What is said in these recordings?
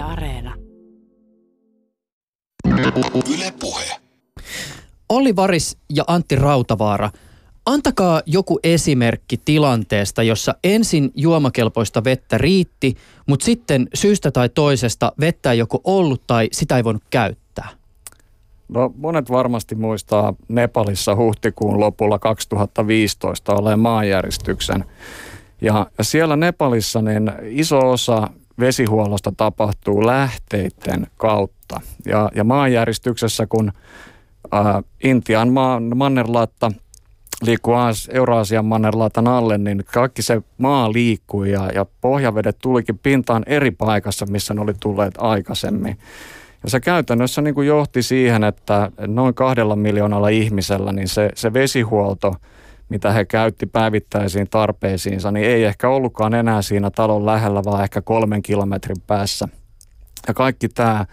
Yle Areena. Yle Puhe. Olli Varis ja Antti Rautavaara, antakaa joku esimerkki tilanteesta, jossa ensin juomakelpoista vettä riitti, mutta sitten syystä tai toisesta vettä ei joko ollut tai sitä ei voinut käyttää. No monet varmasti muistaa Nepalissa huhtikuun lopulla 2015 olleen maanjäristyksen. Ja siellä Nepalissa niin iso osa vesihuollosta tapahtuu lähteiden kautta. Ja, ja maanjäristyksessä, kun ää, Intian maan, mannerlaatta liikkuu Euraasian mannerlaatan alle, niin kaikki se maa liikkui ja, ja pohjavedet tulikin pintaan eri paikassa, missä ne oli tulleet aikaisemmin. Ja se käytännössä niin kuin johti siihen, että noin kahdella miljoonalla ihmisellä niin se, se vesihuolto, mitä he käytti päivittäisiin tarpeisiinsa, niin ei ehkä ollutkaan enää siinä talon lähellä, vaan ehkä kolmen kilometrin päässä. Ja kaikki tämä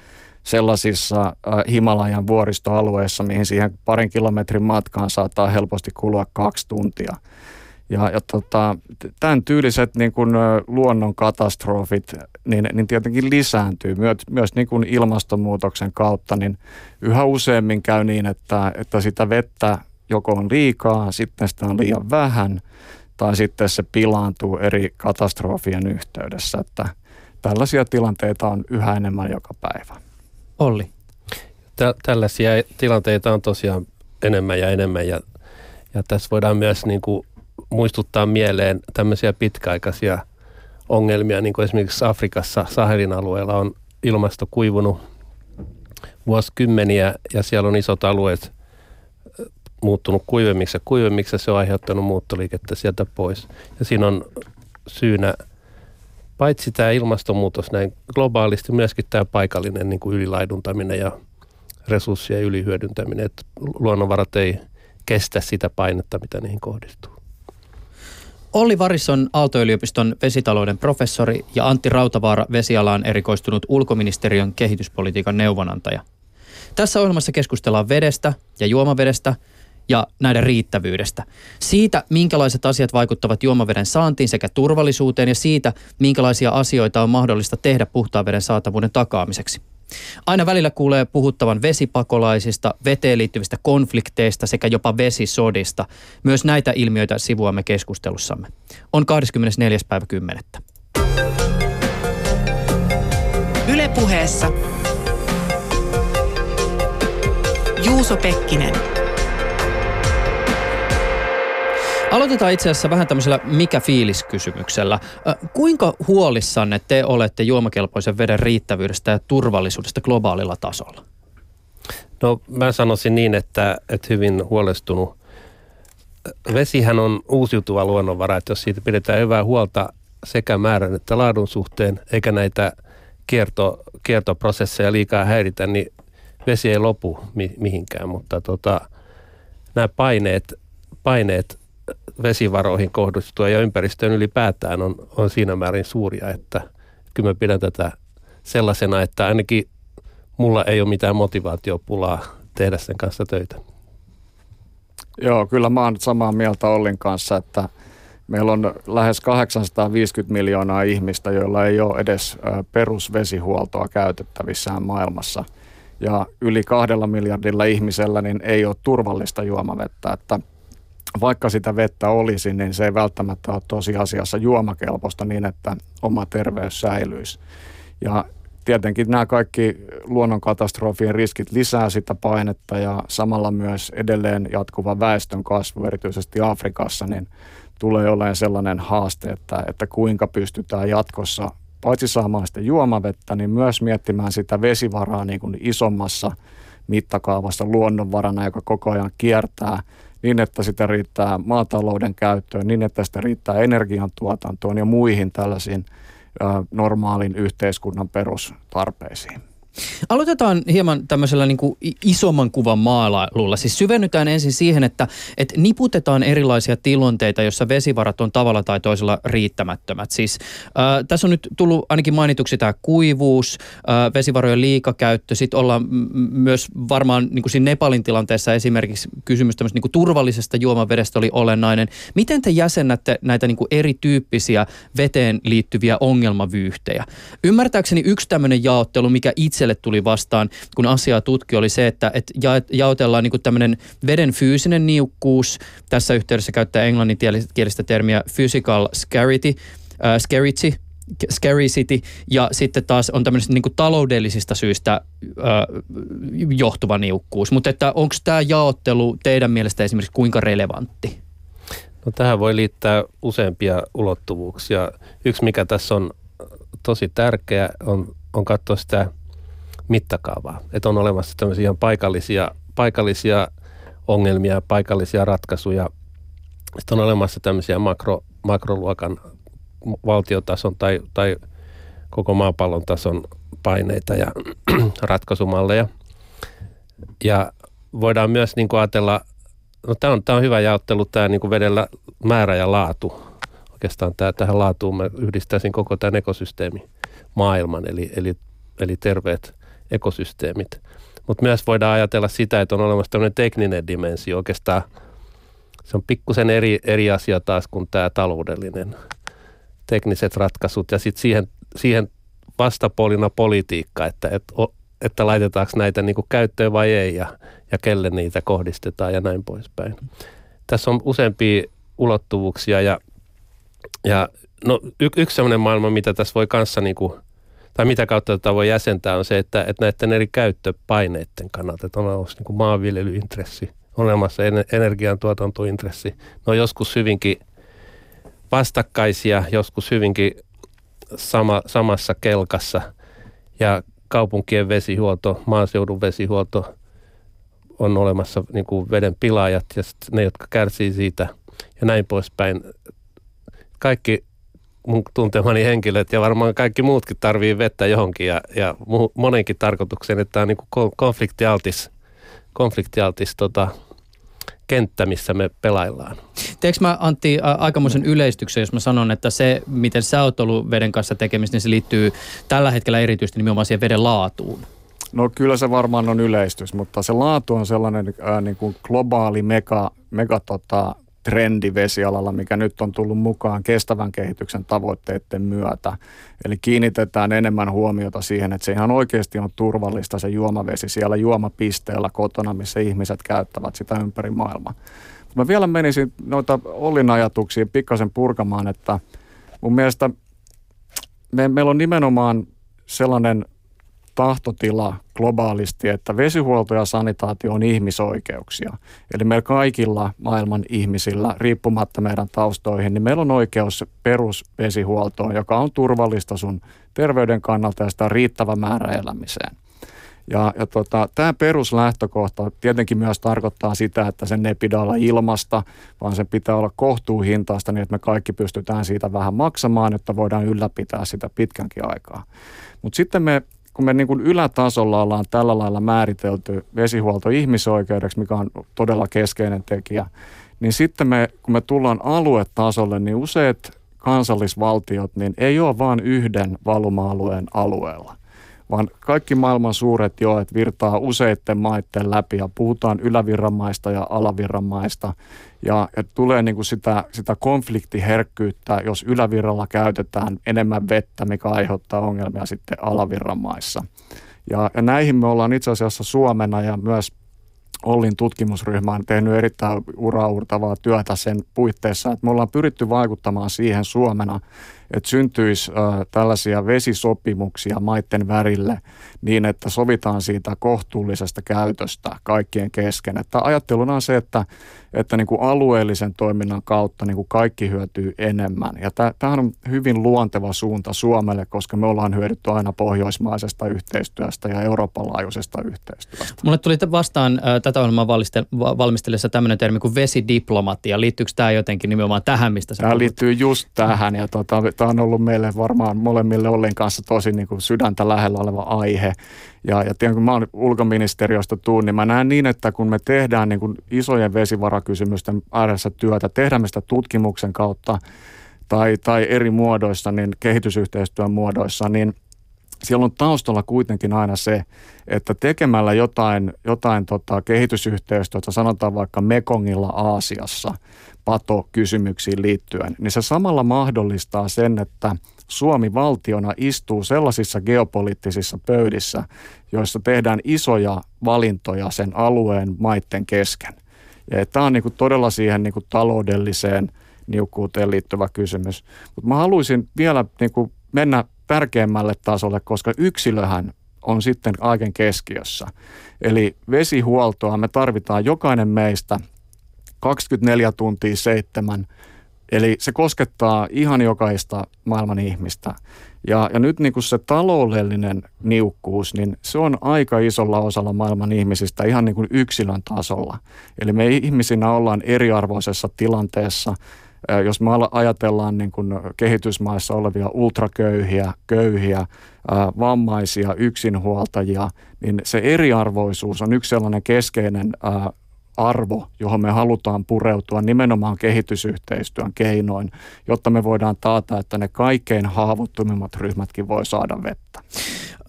sellaisissa äh, Himalajan vuoristoalueissa, mihin siihen parin kilometrin matkaan saattaa helposti kulua kaksi tuntia. Ja, ja tota, tämän tyyliset niin kuin, luonnon katastrofit, niin, niin tietenkin lisääntyy myös, myös niin kuin ilmastonmuutoksen kautta, niin yhä useammin käy niin, että, että sitä vettä joko on liikaa, sitten sitä on liian vähän, tai sitten se pilaantuu eri katastrofien yhteydessä, että tällaisia tilanteita on yhä enemmän joka päivä. Olli. Tä, tällaisia tilanteita on tosiaan enemmän ja enemmän, ja, ja tässä voidaan myös niin kuin muistuttaa mieleen tämmöisiä pitkäaikaisia ongelmia, niin kuin esimerkiksi Afrikassa Sahelin alueella on ilmasto kuivunut vuosikymmeniä ja siellä on isot alueet muuttunut kuivemmiksi ja kuivemmiksi ja se on aiheuttanut muuttoliikettä sieltä pois. Ja siinä on syynä paitsi tämä ilmastonmuutos näin globaalisti, myöskin tämä paikallinen niin kuin ylilaiduntaminen ja resurssien ylihyödyntäminen, että luonnonvarat ei kestä sitä painetta, mitä niihin kohdistuu. Olli Varisson Aalto-yliopiston vesitalouden professori ja Antti Rautavaara vesialaan erikoistunut ulkoministeriön kehityspolitiikan neuvonantaja. Tässä ohjelmassa keskustellaan vedestä ja juomavedestä ja näiden riittävyydestä. Siitä, minkälaiset asiat vaikuttavat juomaveden saantiin sekä turvallisuuteen ja siitä, minkälaisia asioita on mahdollista tehdä puhtaan veden saatavuuden takaamiseksi. Aina välillä kuulee puhuttavan vesipakolaisista, veteen liittyvistä konflikteista sekä jopa vesisodista. Myös näitä ilmiöitä sivuamme keskustelussamme. On 24. päivä 10. Ylepuheessa Juuso Pekkinen. Aloitetaan itse asiassa vähän tämmöisellä mikä fiilis-kysymyksellä. Kuinka huolissanne te olette juomakelpoisen veden riittävyydestä ja turvallisuudesta globaalilla tasolla? No mä sanoisin niin, että, että hyvin huolestunut. Vesihän on uusiutuva luonnonvara, että jos siitä pidetään hyvää huolta sekä määrän että laadun suhteen, eikä näitä kierto, kiertoprosesseja liikaa häiritä, niin vesi ei lopu mi- mihinkään, mutta tota, nämä paineet, paineet vesivaroihin kohdistua ja ympäristöön ylipäätään on, on siinä määrin suuria, että kyllä mä pidän tätä sellaisena, että ainakin mulla ei ole mitään motivaatiopulaa tehdä sen kanssa töitä. Joo, kyllä mä oon samaa mieltä Ollin kanssa, että meillä on lähes 850 miljoonaa ihmistä, joilla ei ole edes perusvesihuoltoa käytettävissään maailmassa. Ja yli kahdella miljardilla ihmisellä niin ei ole turvallista juomavettä, että – vaikka sitä vettä olisi, niin se ei välttämättä ole tosiasiassa juomakelpoista niin, että oma terveys säilyisi. Ja tietenkin nämä kaikki luonnonkatastrofien riskit lisää sitä painetta ja samalla myös edelleen jatkuva väestön kasvu, erityisesti Afrikassa, niin tulee olemaan sellainen haaste, että, että kuinka pystytään jatkossa paitsi saamaan sitä juomavettä, niin myös miettimään sitä vesivaraa niin kuin isommassa mittakaavassa luonnonvarana, joka koko ajan kiertää – niin, että sitä riittää maatalouden käyttöön, niin, että sitä riittää energiantuotantoon ja muihin tällaisiin normaalin yhteiskunnan perustarpeisiin. Aloitetaan hieman tämmöisellä niin kuin isomman kuvan maalailulla. Siis syvennytään ensin siihen, että, että niputetaan erilaisia tilanteita, joissa vesivarat on tavalla tai toisella riittämättömät. Siis äh, tässä on nyt tullut ainakin mainituksi tämä kuivuus, äh, vesivarojen liikakäyttö. Sitten ollaan myös varmaan niin kuin siinä Nepalin tilanteessa esimerkiksi kysymys tämmöistä niin kuin turvallisesta juomavedestä oli olennainen. Miten te jäsennätte näitä niin kuin erityyppisiä veteen liittyviä ongelmavyyhtejä? Ymmärtääkseni yksi tämmöinen jaottelu, mikä itselle tuli vastaan, kun asiaa tutki, oli se, että, että jaotellaan niin tämmöinen veden fyysinen niukkuus. Tässä yhteydessä käyttää englanninkielistä termiä physical scarcity, äh, scarcity, scarcity, ja sitten taas on tämmöisistä niin taloudellisista syistä äh, johtuva niukkuus. Mutta että onko tämä jaottelu teidän mielestä esimerkiksi kuinka relevantti? No tähän voi liittää useampia ulottuvuuksia. Yksi, mikä tässä on tosi tärkeä, on, on katsoa sitä mittakaavaa. Että on olemassa tämmöisiä ihan paikallisia, paikallisia ongelmia, paikallisia ratkaisuja. Sitten on olemassa tämmöisiä makro, makroluokan valtiotason tai, tai koko maapallon tason paineita ja ratkaisumalleja. Ja voidaan myös niin kuin ajatella, no tämä on, tämä on hyvä jaottelu, tämä niin kuin vedellä määrä ja laatu. Oikeastaan tämä, tähän laatuun mä yhdistäisin koko tämän ekosysteemi maailman, eli, eli, eli terveet ekosysteemit. Mutta myös voidaan ajatella sitä, että on olemassa tämmöinen tekninen dimensio. Oikeastaan se on pikkusen eri, eri asia taas kuin tämä taloudellinen tekniset ratkaisut. Ja sitten siihen, siihen vastapuolina politiikka, että, että, että laitetaanko näitä niin kuin käyttöön vai ei ja, ja kelle niitä kohdistetaan ja näin poispäin. Tässä on useampia ulottuvuuksia ja, ja no, y, yksi sellainen maailma, mitä tässä voi kanssa niin kuin tai mitä kautta tätä voi jäsentää, on se, että, että näiden eri käyttöpaineiden kannalta, että on olemassa niin maanviljelyintressi, on olemassa energiantuotantointressi. Ne on joskus hyvinkin vastakkaisia, joskus hyvinkin sama, samassa kelkassa. Ja kaupunkien vesihuolto, maaseudun vesihuolto on olemassa niin kuin veden pilaajat ja ne, jotka kärsii siitä ja näin poispäin. Kaikki mun tuntemani henkilöt ja varmaan kaikki muutkin tarvii vettä johonkin ja, ja monenkin tarkoitukseen, että tämä on niin konfliktialtis, konfliktialtis tota, kenttä, missä me pelaillaan. Teekö mä Antti aikamoisen yleistyksen, jos mä sanon, että se, miten sä oot ollut veden kanssa tekemistä, niin se liittyy tällä hetkellä erityisesti nimenomaan siihen veden laatuun? No kyllä se varmaan on yleistys, mutta se laatu on sellainen ää, niin kuin globaali mega, mega tota, trendi vesialalla, mikä nyt on tullut mukaan kestävän kehityksen tavoitteiden myötä. Eli kiinnitetään enemmän huomiota siihen, että se ihan oikeasti on turvallista se juomavesi siellä juomapisteellä kotona, missä ihmiset käyttävät sitä ympäri maailmaa. Mä vielä menisin noita Ollin ajatuksia pikkasen purkamaan, että mun mielestä me, meillä on nimenomaan sellainen tahtotila globaalisti, että vesihuolto ja sanitaatio on ihmisoikeuksia. Eli meillä kaikilla maailman ihmisillä, riippumatta meidän taustoihin, niin meillä on oikeus perusvesihuoltoon, joka on turvallista sun terveyden kannalta ja sitä riittävä määrä elämiseen. Ja, ja tota, tämä peruslähtökohta tietenkin myös tarkoittaa sitä, että sen ei pidä olla ilmasta, vaan sen pitää olla kohtuuhintaista niin, että me kaikki pystytään siitä vähän maksamaan, jotta voidaan ylläpitää sitä pitkänkin aikaa. Mutta sitten me kun me niin kuin ylätasolla ollaan tällä lailla määritelty vesihuolto ihmisoikeudeksi, mikä on todella keskeinen tekijä, niin sitten me, kun me tullaan aluetasolle, niin useat kansallisvaltiot niin ei ole vain yhden valuma-alueen alueella vaan kaikki maailman suuret joet virtaa useiden maiden läpi ja puhutaan ylävirramaista ja alavirramaista. Ja, ja tulee niin kuin sitä, sitä konfliktiherkkyyttä, jos ylävirralla käytetään enemmän vettä, mikä aiheuttaa ongelmia sitten alavirramaissa. Ja, ja näihin me ollaan itse asiassa Suomena ja myös Ollin tutkimusryhmä on tehnyt erittäin uraurtavaa työtä sen puitteissa, että me ollaan pyritty vaikuttamaan siihen Suomena, että syntyisi äh, tällaisia vesisopimuksia maiden värille niin, että sovitaan siitä kohtuullisesta käytöstä kaikkien kesken. Että ajatteluna on se, että, että niin kuin alueellisen toiminnan kautta niin kuin kaikki hyötyy enemmän. Ja tämähän on hyvin luonteva suunta Suomelle, koska me ollaan hyödytty aina pohjoismaisesta yhteistyöstä ja Euroopan laajuisesta yhteistyöstä. Mulle tuli vastaan äh, tätä ohjelmaa valmistellessa tämmöinen termi kuin vesidiplomatia. Liittyykö tämä jotenkin nimenomaan tähän, mistä Tämä puhut? liittyy just tähän ja tota, Tämä on ollut meille varmaan molemmille Ollin kanssa tosi niin kuin sydäntä lähellä oleva aihe. Ja, ja tiedän, kun mä olen ulkoministeriöstä tuun, niin mä näen niin, että kun me tehdään niin kuin isojen vesivarakysymysten ääressä työtä, tehdään me sitä tutkimuksen kautta tai, tai eri muodoissa, niin kehitysyhteistyön muodoissa, niin – siellä on taustalla kuitenkin aina se, että tekemällä jotain, jotain tota kehitysyhteistyötä, sanotaan vaikka Mekongilla Aasiassa pato-kysymyksiin liittyen, niin se samalla mahdollistaa sen, että Suomi valtiona istuu sellaisissa geopoliittisissa pöydissä, joissa tehdään isoja valintoja sen alueen maitten kesken. Ja tämä on niinku todella siihen niinku taloudelliseen niukkuuteen liittyvä kysymys. Mutta mä haluaisin vielä niinku mennä tärkeämmälle tasolle, koska yksilöhän on sitten kaiken keskiössä. Eli vesihuoltoa me tarvitaan jokainen meistä 24 tuntia seitsemän. Eli se koskettaa ihan jokaista maailman ihmistä. Ja, ja nyt niin kuin se taloudellinen niukkuus, niin se on aika isolla osalla maailman ihmisistä ihan niin kuin yksilön tasolla. Eli me ihmisinä ollaan eriarvoisessa tilanteessa – jos me ajatellaan niin kuin kehitysmaissa olevia ultraköyhiä, köyhiä, vammaisia, yksinhuoltajia, niin se eriarvoisuus on yksi sellainen keskeinen arvo, johon me halutaan pureutua nimenomaan kehitysyhteistyön keinoin, jotta me voidaan taata, että ne kaikkein haavoittumimmat ryhmätkin voi saada vettä.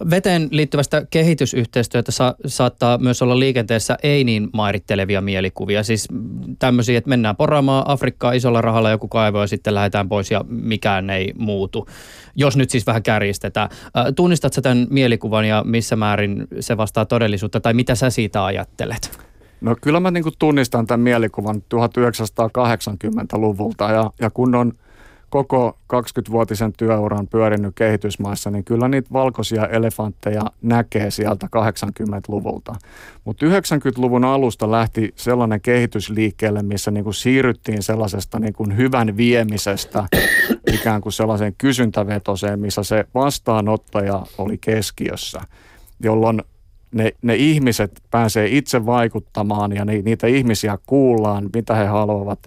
Veteen liittyvästä kehitysyhteistyötä sa- saattaa myös olla liikenteessä ei niin mairittelevia mielikuvia. Siis tämmöisiä, että mennään poraamaan Afrikkaa isolla rahalla joku kaivo ja sitten lähdetään pois ja mikään ei muutu. Jos nyt siis vähän kärjistetään. Tunnistatko tämän mielikuvan ja missä määrin se vastaa todellisuutta tai mitä sä siitä ajattelet? No kyllä mä niin tunnistan tämän mielikuvan 1980-luvulta ja, ja kun on – koko 20-vuotisen työuran pyörinyt kehitysmaissa, niin kyllä niitä valkoisia elefantteja näkee sieltä 80-luvulta. Mutta 90-luvun alusta lähti sellainen kehitys liikkeelle, missä niin kuin siirryttiin sellaisesta niin kuin hyvän viemisestä ikään kuin sellaiseen kysyntävetoseen, missä se vastaanottaja oli keskiössä, jolloin ne, ne ihmiset pääsee itse vaikuttamaan ja ni, niitä ihmisiä kuullaan, mitä he haluavat.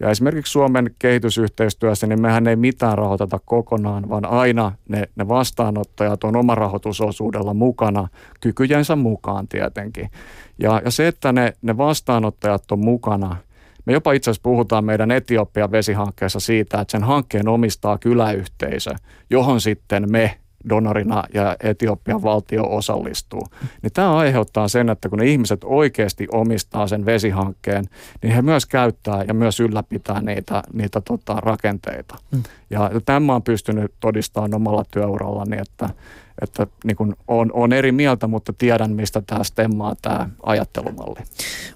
Ja esimerkiksi Suomen kehitysyhteistyössä, niin mehän ei mitään rahoiteta kokonaan, vaan aina ne, ne vastaanottajat on omarahoitusosuudella mukana, kykyjensä mukaan tietenkin. Ja, ja se, että ne, ne vastaanottajat on mukana, me jopa itse asiassa puhutaan meidän Etiopian vesihankkeessa siitä, että sen hankkeen omistaa kyläyhteisö, johon sitten me donorina ja Etiopian valtio osallistuu. Niin tämä aiheuttaa sen, että kun ne ihmiset oikeasti omistaa sen vesihankkeen, niin he myös käyttää ja myös ylläpitää niitä, niitä tota, rakenteita. Mm. Ja tämä on pystynyt todistamaan omalla työurallani, että, että niin kuin on, on eri mieltä, mutta tiedän, mistä tämä stemmaa tämä ajattelumalli.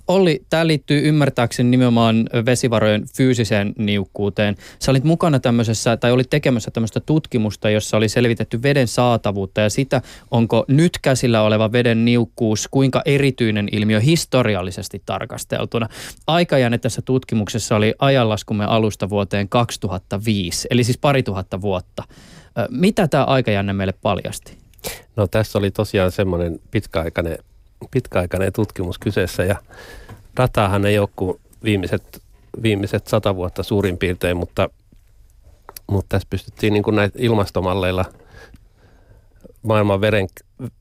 Olli, tämä liittyy ymmärtääkseni nimenomaan vesivarojen fyysiseen niukkuuteen. Sä olit mukana tämmöisessä, tai olit tekemässä tämmöistä tutkimusta, jossa oli selvitetty veden saatavuutta ja sitä, onko nyt käsillä oleva veden niukkuus, kuinka erityinen ilmiö historiallisesti tarkasteltuna. Aikajänne tässä tutkimuksessa oli ajanlaskumme alusta vuoteen 2005, eli siis pari tuhatta vuotta. Mitä tämä aikajänne meille paljasti? No tässä oli tosiaan semmoinen pitkäaikainen, pitkäaikainen tutkimus kyseessä ja dataahan ei ole kuin viimeiset, viimeiset sata vuotta suurin piirtein, mutta, mutta tässä pystyttiin niin kuin näitä ilmastomalleilla maailman veden,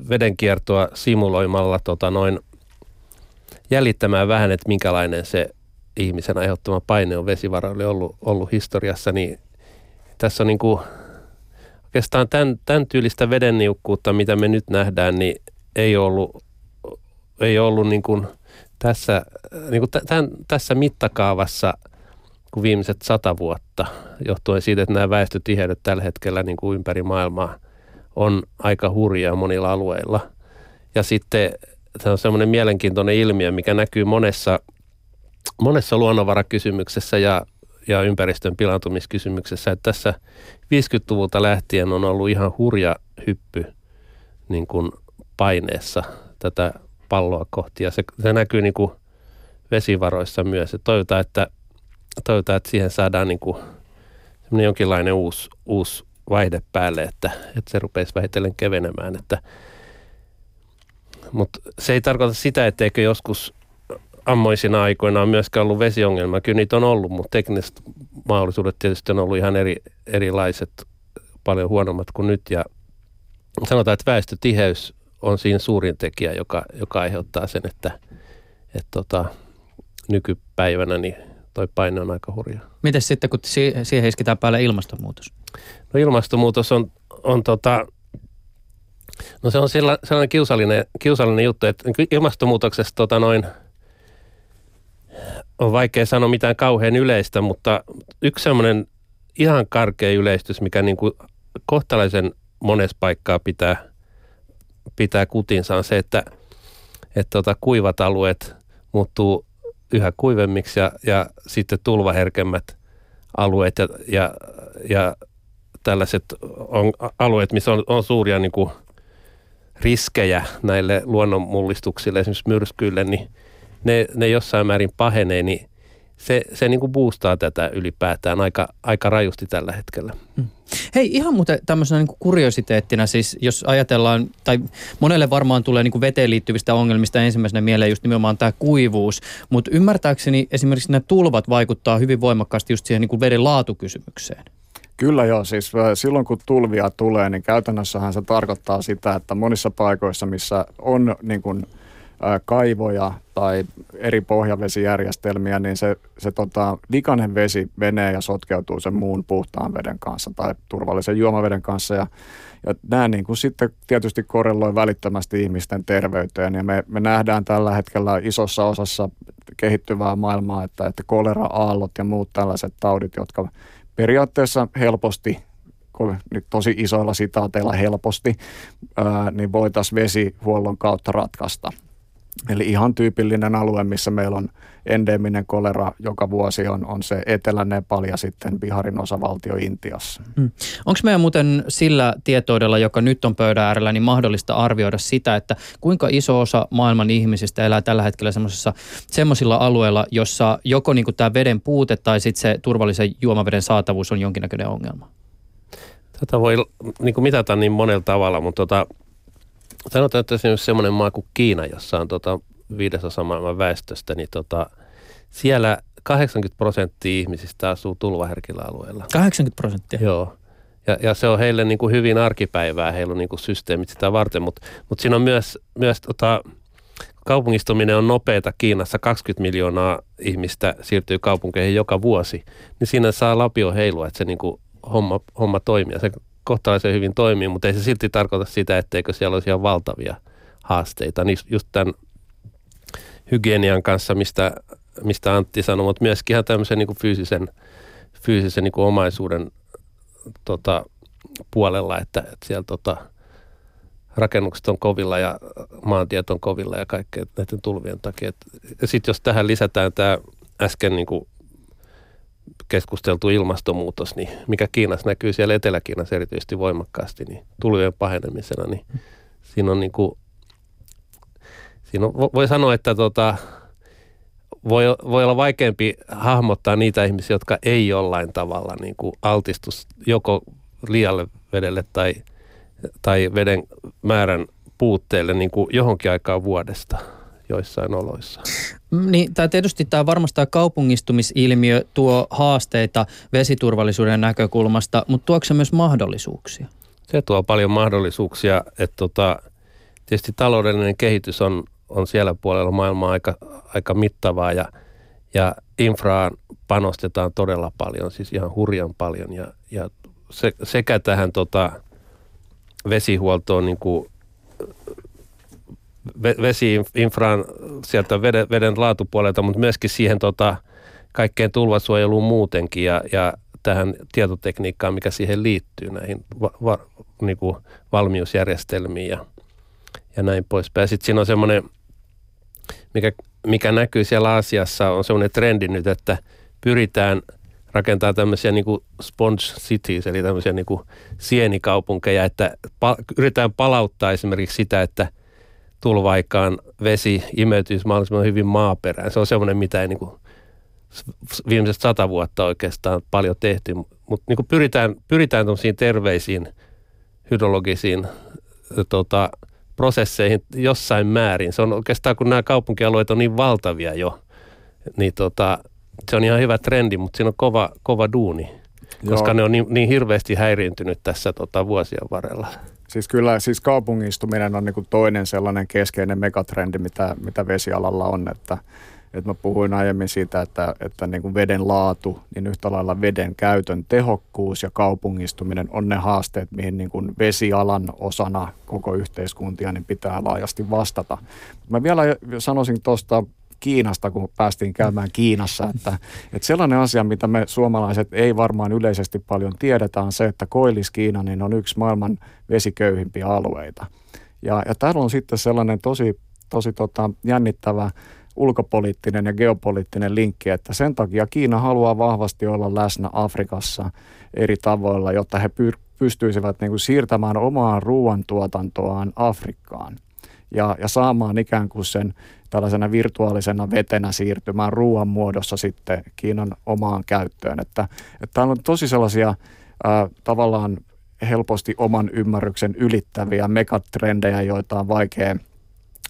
vedenkiertoa simuloimalla tota noin jäljittämään vähän, että minkälainen se ihmisen aiheuttama paine on vesivaroille ollut, ollut historiassa, niin tässä on niin kuin oikeastaan tämän, tämän tyylistä veden niukkuutta, mitä me nyt nähdään, niin ei ollut, ei ollut niin kuin tässä, niin kuin tämän, tässä mittakaavassa kuin viimeiset sata vuotta, johtuen siitä, että nämä väestötiheydet tällä hetkellä niin kuin ympäri maailmaa on aika hurjaa monilla alueilla. Ja sitten tämä on semmoinen mielenkiintoinen ilmiö, mikä näkyy monessa, monessa luonnonvarakysymyksessä ja ja ympäristön pilantumiskysymyksessä, että tässä 50-luvulta lähtien on ollut ihan hurja hyppy niin kuin paineessa tätä palloa kohti ja se, se näkyy niin kuin vesivaroissa myös. Toivotaan, että, toivotaan, että siihen saadaan niin kuin jonkinlainen uusi, uusi vaihde päälle, että, että se rupeisi vähitellen kevenemään. Että, mutta se ei tarkoita sitä, etteikö joskus ammoisina aikoina on myöskään ollut vesiongelma. Kyllä niitä on ollut, mutta tekniset mahdollisuudet tietysti on ollut ihan eri, erilaiset paljon huonommat kuin nyt ja sanotaan, että väestötiheys on siinä suurin tekijä, joka, joka aiheuttaa sen, että, että tota, nykypäivänä niin toi paine on aika hurja. Miten sitten, kun siihen isketään päälle ilmastonmuutos? No ilmastonmuutos on, on tota, no se on sellainen kiusallinen, kiusallinen juttu, että ilmastonmuutoksesta tota noin, on vaikea sanoa mitään kauhean yleistä, mutta yksi semmoinen ihan karkea yleistys, mikä niin kuin kohtalaisen monessa paikkaa pitää, pitää kutinsa on se, että, että tota, kuivat alueet muuttuu yhä kuivemmiksi ja, ja sitten tulvaherkemmät alueet ja, ja, ja tällaiset on, alueet, missä on, on suuria niin kuin riskejä näille luonnonmullistuksille, esimerkiksi myrskyille, niin ne, ne jossain määrin pahenee, niin se, se niin kuin boostaa tätä ylipäätään aika, aika rajusti tällä hetkellä. Hmm. Hei, ihan muuten tämmöisenä niin kuin kuriositeettina, siis jos ajatellaan, tai monelle varmaan tulee niin kuin veteen liittyvistä ongelmista ensimmäisenä mieleen just nimenomaan tämä kuivuus, mutta ymmärtääkseni esimerkiksi nämä tulvat vaikuttaa hyvin voimakkaasti just siihen niin kuin veden laatukysymykseen. Kyllä joo, siis silloin kun tulvia tulee, niin käytännössähän se tarkoittaa sitä, että monissa paikoissa, missä on niin kuin – kaivoja tai eri pohjavesijärjestelmiä, niin se, se tota, likainen vesi menee ja sotkeutuu sen muun puhtaan veden kanssa tai turvallisen juomaveden kanssa. Ja, ja nämä niin kuin sitten tietysti korreloi välittömästi ihmisten terveyteen. Ja me, me nähdään tällä hetkellä isossa osassa kehittyvää maailmaa, että, että kolera-aallot ja muut tällaiset taudit, jotka periaatteessa helposti nyt tosi isoilla sitaateilla helposti, niin voitaisiin vesihuollon kautta ratkaista. Eli ihan tyypillinen alue, missä meillä on endeminen kolera joka vuosi on, on se Etelä-Nepal ja sitten Biharin osavaltio Intiassa. Hmm. Onko meidän muuten sillä tietoudella, joka nyt on pöydän äärellä, niin mahdollista arvioida sitä, että kuinka iso osa maailman ihmisistä elää tällä hetkellä semmoisilla alueilla, jossa joko niin tämä veden puute tai sitten se turvallisen juomaveden saatavuus on jonkinnäköinen ongelma? Tätä voi niin kuin mitata niin monella tavalla, mutta tota, sanotaan, että esimerkiksi semmoinen maa kuin Kiina, jossa on tota viidesosa maailman väestöstä, niin tota, siellä 80 prosenttia ihmisistä asuu tulvaherkillä alueilla. 80 prosenttia? Joo. Ja, ja se on heille niin kuin hyvin arkipäivää, heillä on niin kuin systeemit sitä varten, mutta, mutta siinä on myös, myös tota, kaupungistuminen on nopeata Kiinassa, 20 miljoonaa ihmistä siirtyy kaupunkeihin joka vuosi, niin siinä saa lapio heilua, että se niin kuin homma, homma toimii. Se kohtalaisen hyvin toimii, mutta ei se silti tarkoita sitä, etteikö siellä olisi ihan valtavia haasteita. Niin just tämän hygienian kanssa, mistä, mistä Antti sanoi, mutta myöskin ihan tämmöisen niin kuin fyysisen, fyysisen niin kuin omaisuuden tota, puolella, että, että siellä tota, rakennukset on kovilla ja maantiet on kovilla ja kaikkea näiden tulvien takia. Sitten jos tähän lisätään tämä äsken niin kuin keskusteltu ilmastonmuutos, niin mikä Kiinassa näkyy siellä Etelä-Kiinassa erityisesti voimakkaasti, niin tulvien pahenemisena, niin siinä on niin kuin, siinä on, voi sanoa, että tota, voi, voi olla vaikeampi hahmottaa niitä ihmisiä, jotka ei jollain tavalla niin kuin altistus joko liialle vedelle tai, tai veden määrän puutteelle niin kuin johonkin aikaan vuodesta joissain oloissa. Mm, niin, tämä tietysti tämä varmasti tämä kaupungistumisilmiö tuo haasteita vesiturvallisuuden näkökulmasta, mutta tuoko se myös mahdollisuuksia? Se tuo paljon mahdollisuuksia, että tota, tietysti taloudellinen kehitys on, on siellä puolella maailmaa aika, aika mittavaa ja, ja infraan panostetaan todella paljon, siis ihan hurjan paljon ja, ja se, sekä tähän tota, vesihuoltoon niin kuin vesiinfraan sieltä veden, veden laatupuolelta, mutta myöskin siihen tota, kaikkeen tulvasuojeluun muutenkin ja, ja tähän tietotekniikkaan, mikä siihen liittyy, näihin va, va, niin kuin valmiusjärjestelmiin ja, ja näin poispäin. Sitten siinä on semmoinen, mikä, mikä näkyy siellä Aasiassa, on semmoinen trendi nyt, että pyritään rakentaa tämmöisiä niin kuin sponge cities, eli tämmöisiä niin kuin sienikaupunkeja, että pa, yritetään palauttaa esimerkiksi sitä, että – tulvaikaan vesi imeytyisi mahdollisimman hyvin maaperään. Se on semmoinen, mitä ei niin kuin viimeiset sata vuotta oikeastaan paljon tehty, mutta niin pyritään, pyritään terveisiin hydrologisiin tota, prosesseihin jossain määrin. Se on oikeastaan, kun nämä kaupunkialueet on niin valtavia jo, niin tota, se on ihan hyvä trendi, mutta siinä on kova, kova duuni. koska Joo. ne on niin, niin hirveästi häiriintynyt tässä tota, vuosien varrella. Siis kyllä siis kaupungistuminen on niin kuin toinen sellainen keskeinen megatrendi, mitä, mitä vesialalla on, että, että mä puhuin aiemmin siitä, että, että niin kuin veden laatu, niin yhtä lailla veden käytön tehokkuus ja kaupungistuminen on ne haasteet, mihin niin kuin vesialan osana koko yhteiskuntia niin pitää laajasti vastata. Mä vielä sanoisin tuosta Kiinasta, kun päästiin käymään Kiinassa, että, että sellainen asia, mitä me suomalaiset ei varmaan yleisesti paljon tiedetä, on se, että Koillis-Kiina niin on yksi maailman vesiköyhimpiä alueita. Ja, ja täällä on sitten sellainen tosi, tosi tota, jännittävä ulkopoliittinen ja geopoliittinen linkki, että sen takia Kiina haluaa vahvasti olla läsnä Afrikassa eri tavoilla, jotta he pyr- pystyisivät niin kuin siirtämään omaa ruoantuotantoaan Afrikkaan ja, ja saamaan ikään kuin sen tällaisena virtuaalisena vetenä siirtymään ruoan muodossa sitten Kiinan omaan käyttöön. Että, että täällä on tosi sellaisia ää, tavallaan helposti oman ymmärryksen ylittäviä megatrendejä, joita on vaikea,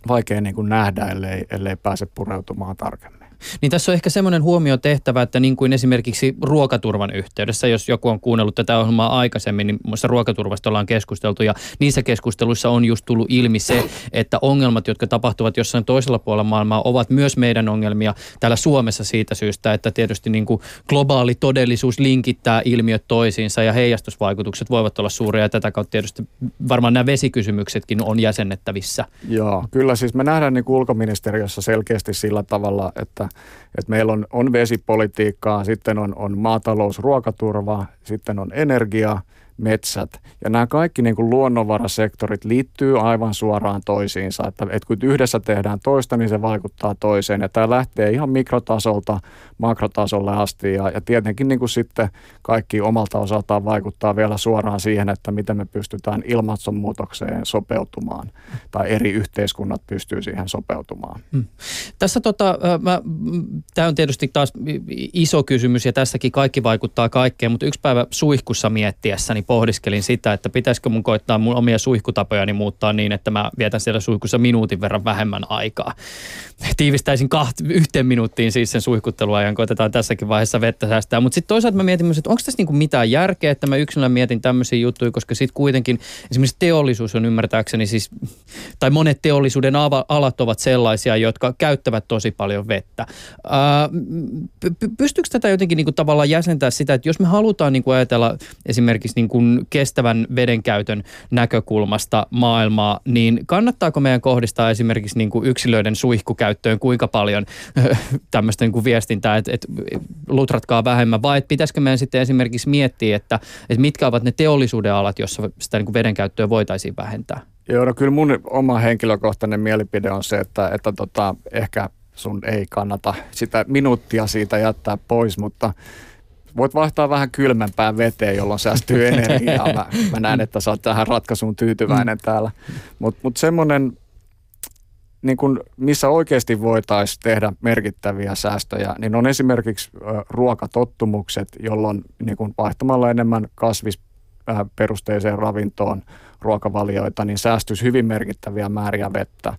vaikea niin kuin nähdä, ellei, ellei pääse pureutumaan tarkemmin. Niin tässä on ehkä semmoinen huomio tehtävä, että niin kuin esimerkiksi ruokaturvan yhteydessä, jos joku on kuunnellut tätä ohjelmaa aikaisemmin, niin muista ruokaturvasta ollaan keskusteltu ja niissä keskusteluissa on just tullut ilmi se, että ongelmat, jotka tapahtuvat jossain toisella puolella maailmaa, ovat myös meidän ongelmia täällä Suomessa siitä syystä, että tietysti niin kuin globaali todellisuus linkittää ilmiöt toisiinsa ja heijastusvaikutukset voivat olla suuria ja tätä kautta tietysti varmaan nämä vesikysymyksetkin on jäsennettävissä. Joo, kyllä siis me nähdään niin ulkoministeriössä selkeästi sillä tavalla, että, että meillä on, on vesipolitiikkaa, sitten on, on maatalous, ruokaturva, sitten on energia, metsät. Ja nämä kaikki niin kuin luonnonvarasektorit liittyy aivan suoraan toisiinsa. Että, että kun yhdessä tehdään toista, niin se vaikuttaa toiseen. Ja tämä lähtee ihan mikrotasolta makrotasolle asti. Ja, ja tietenkin niin kuin sitten kaikki omalta osaltaan vaikuttaa vielä suoraan siihen, että miten me pystytään ilmastonmuutokseen sopeutumaan. Tai eri yhteiskunnat pystyy siihen sopeutumaan. Hmm. Tässä tota, tämä on tietysti taas iso kysymys ja tässäkin kaikki vaikuttaa kaikkeen, mutta yksi päivä suihkussa miettiessäni pohdiskelin sitä, että pitäisikö mun koittaa mun omia suihkutapojani muuttaa niin, että mä vietän siellä suihkussa minuutin verran vähemmän aikaa. Tiivistäisin kaht, yhteen minuuttiin siis sen suihkutteluajan, koitetaan tässäkin vaiheessa vettä säästää. Mutta sitten toisaalta mä mietin myös, että onko tässä niinku mitään järkeä, että mä yksilönä mietin tämmöisiä juttuja, koska sitten kuitenkin esimerkiksi teollisuus on ymmärtääkseni siis, tai monet teollisuuden alat ovat sellaisia, jotka käyttävät tosi paljon vettä. Ää, pystyykö tätä jotenkin niinku tavallaan jäsentää sitä, että jos me halutaan niinku ajatella esimerkiksi niinku kestävän vedenkäytön näkökulmasta maailmaa, niin kannattaako meidän kohdistaa esimerkiksi niinku yksilöiden suihkukäyttöön kuinka paljon tämmöistä niinku viestintää, että, että lutratkaa vähemmän, vai että pitäisikö meidän sitten esimerkiksi miettiä, että, että mitkä ovat ne teollisuuden alat, jossa sitä niinku vedenkäyttöä voitaisiin vähentää? Joo, no kyllä mun oma henkilökohtainen mielipide on se, että, että tota, ehkä sun ei kannata sitä minuuttia siitä jättää pois, mutta voit vaihtaa vähän kylmempään veteen, jolloin säästyy energiaa. Mä, mä näen, että sä oot tähän ratkaisuun tyytyväinen mm. täällä. Mutta mut semmoinen, niin kun, missä oikeasti voitaisiin tehdä merkittäviä säästöjä, niin on esimerkiksi ruokatottumukset, jolloin niin kun vaihtamalla enemmän kasvisperusteiseen ravintoon ruokavalioita, niin säästyisi hyvin merkittäviä määriä vettä.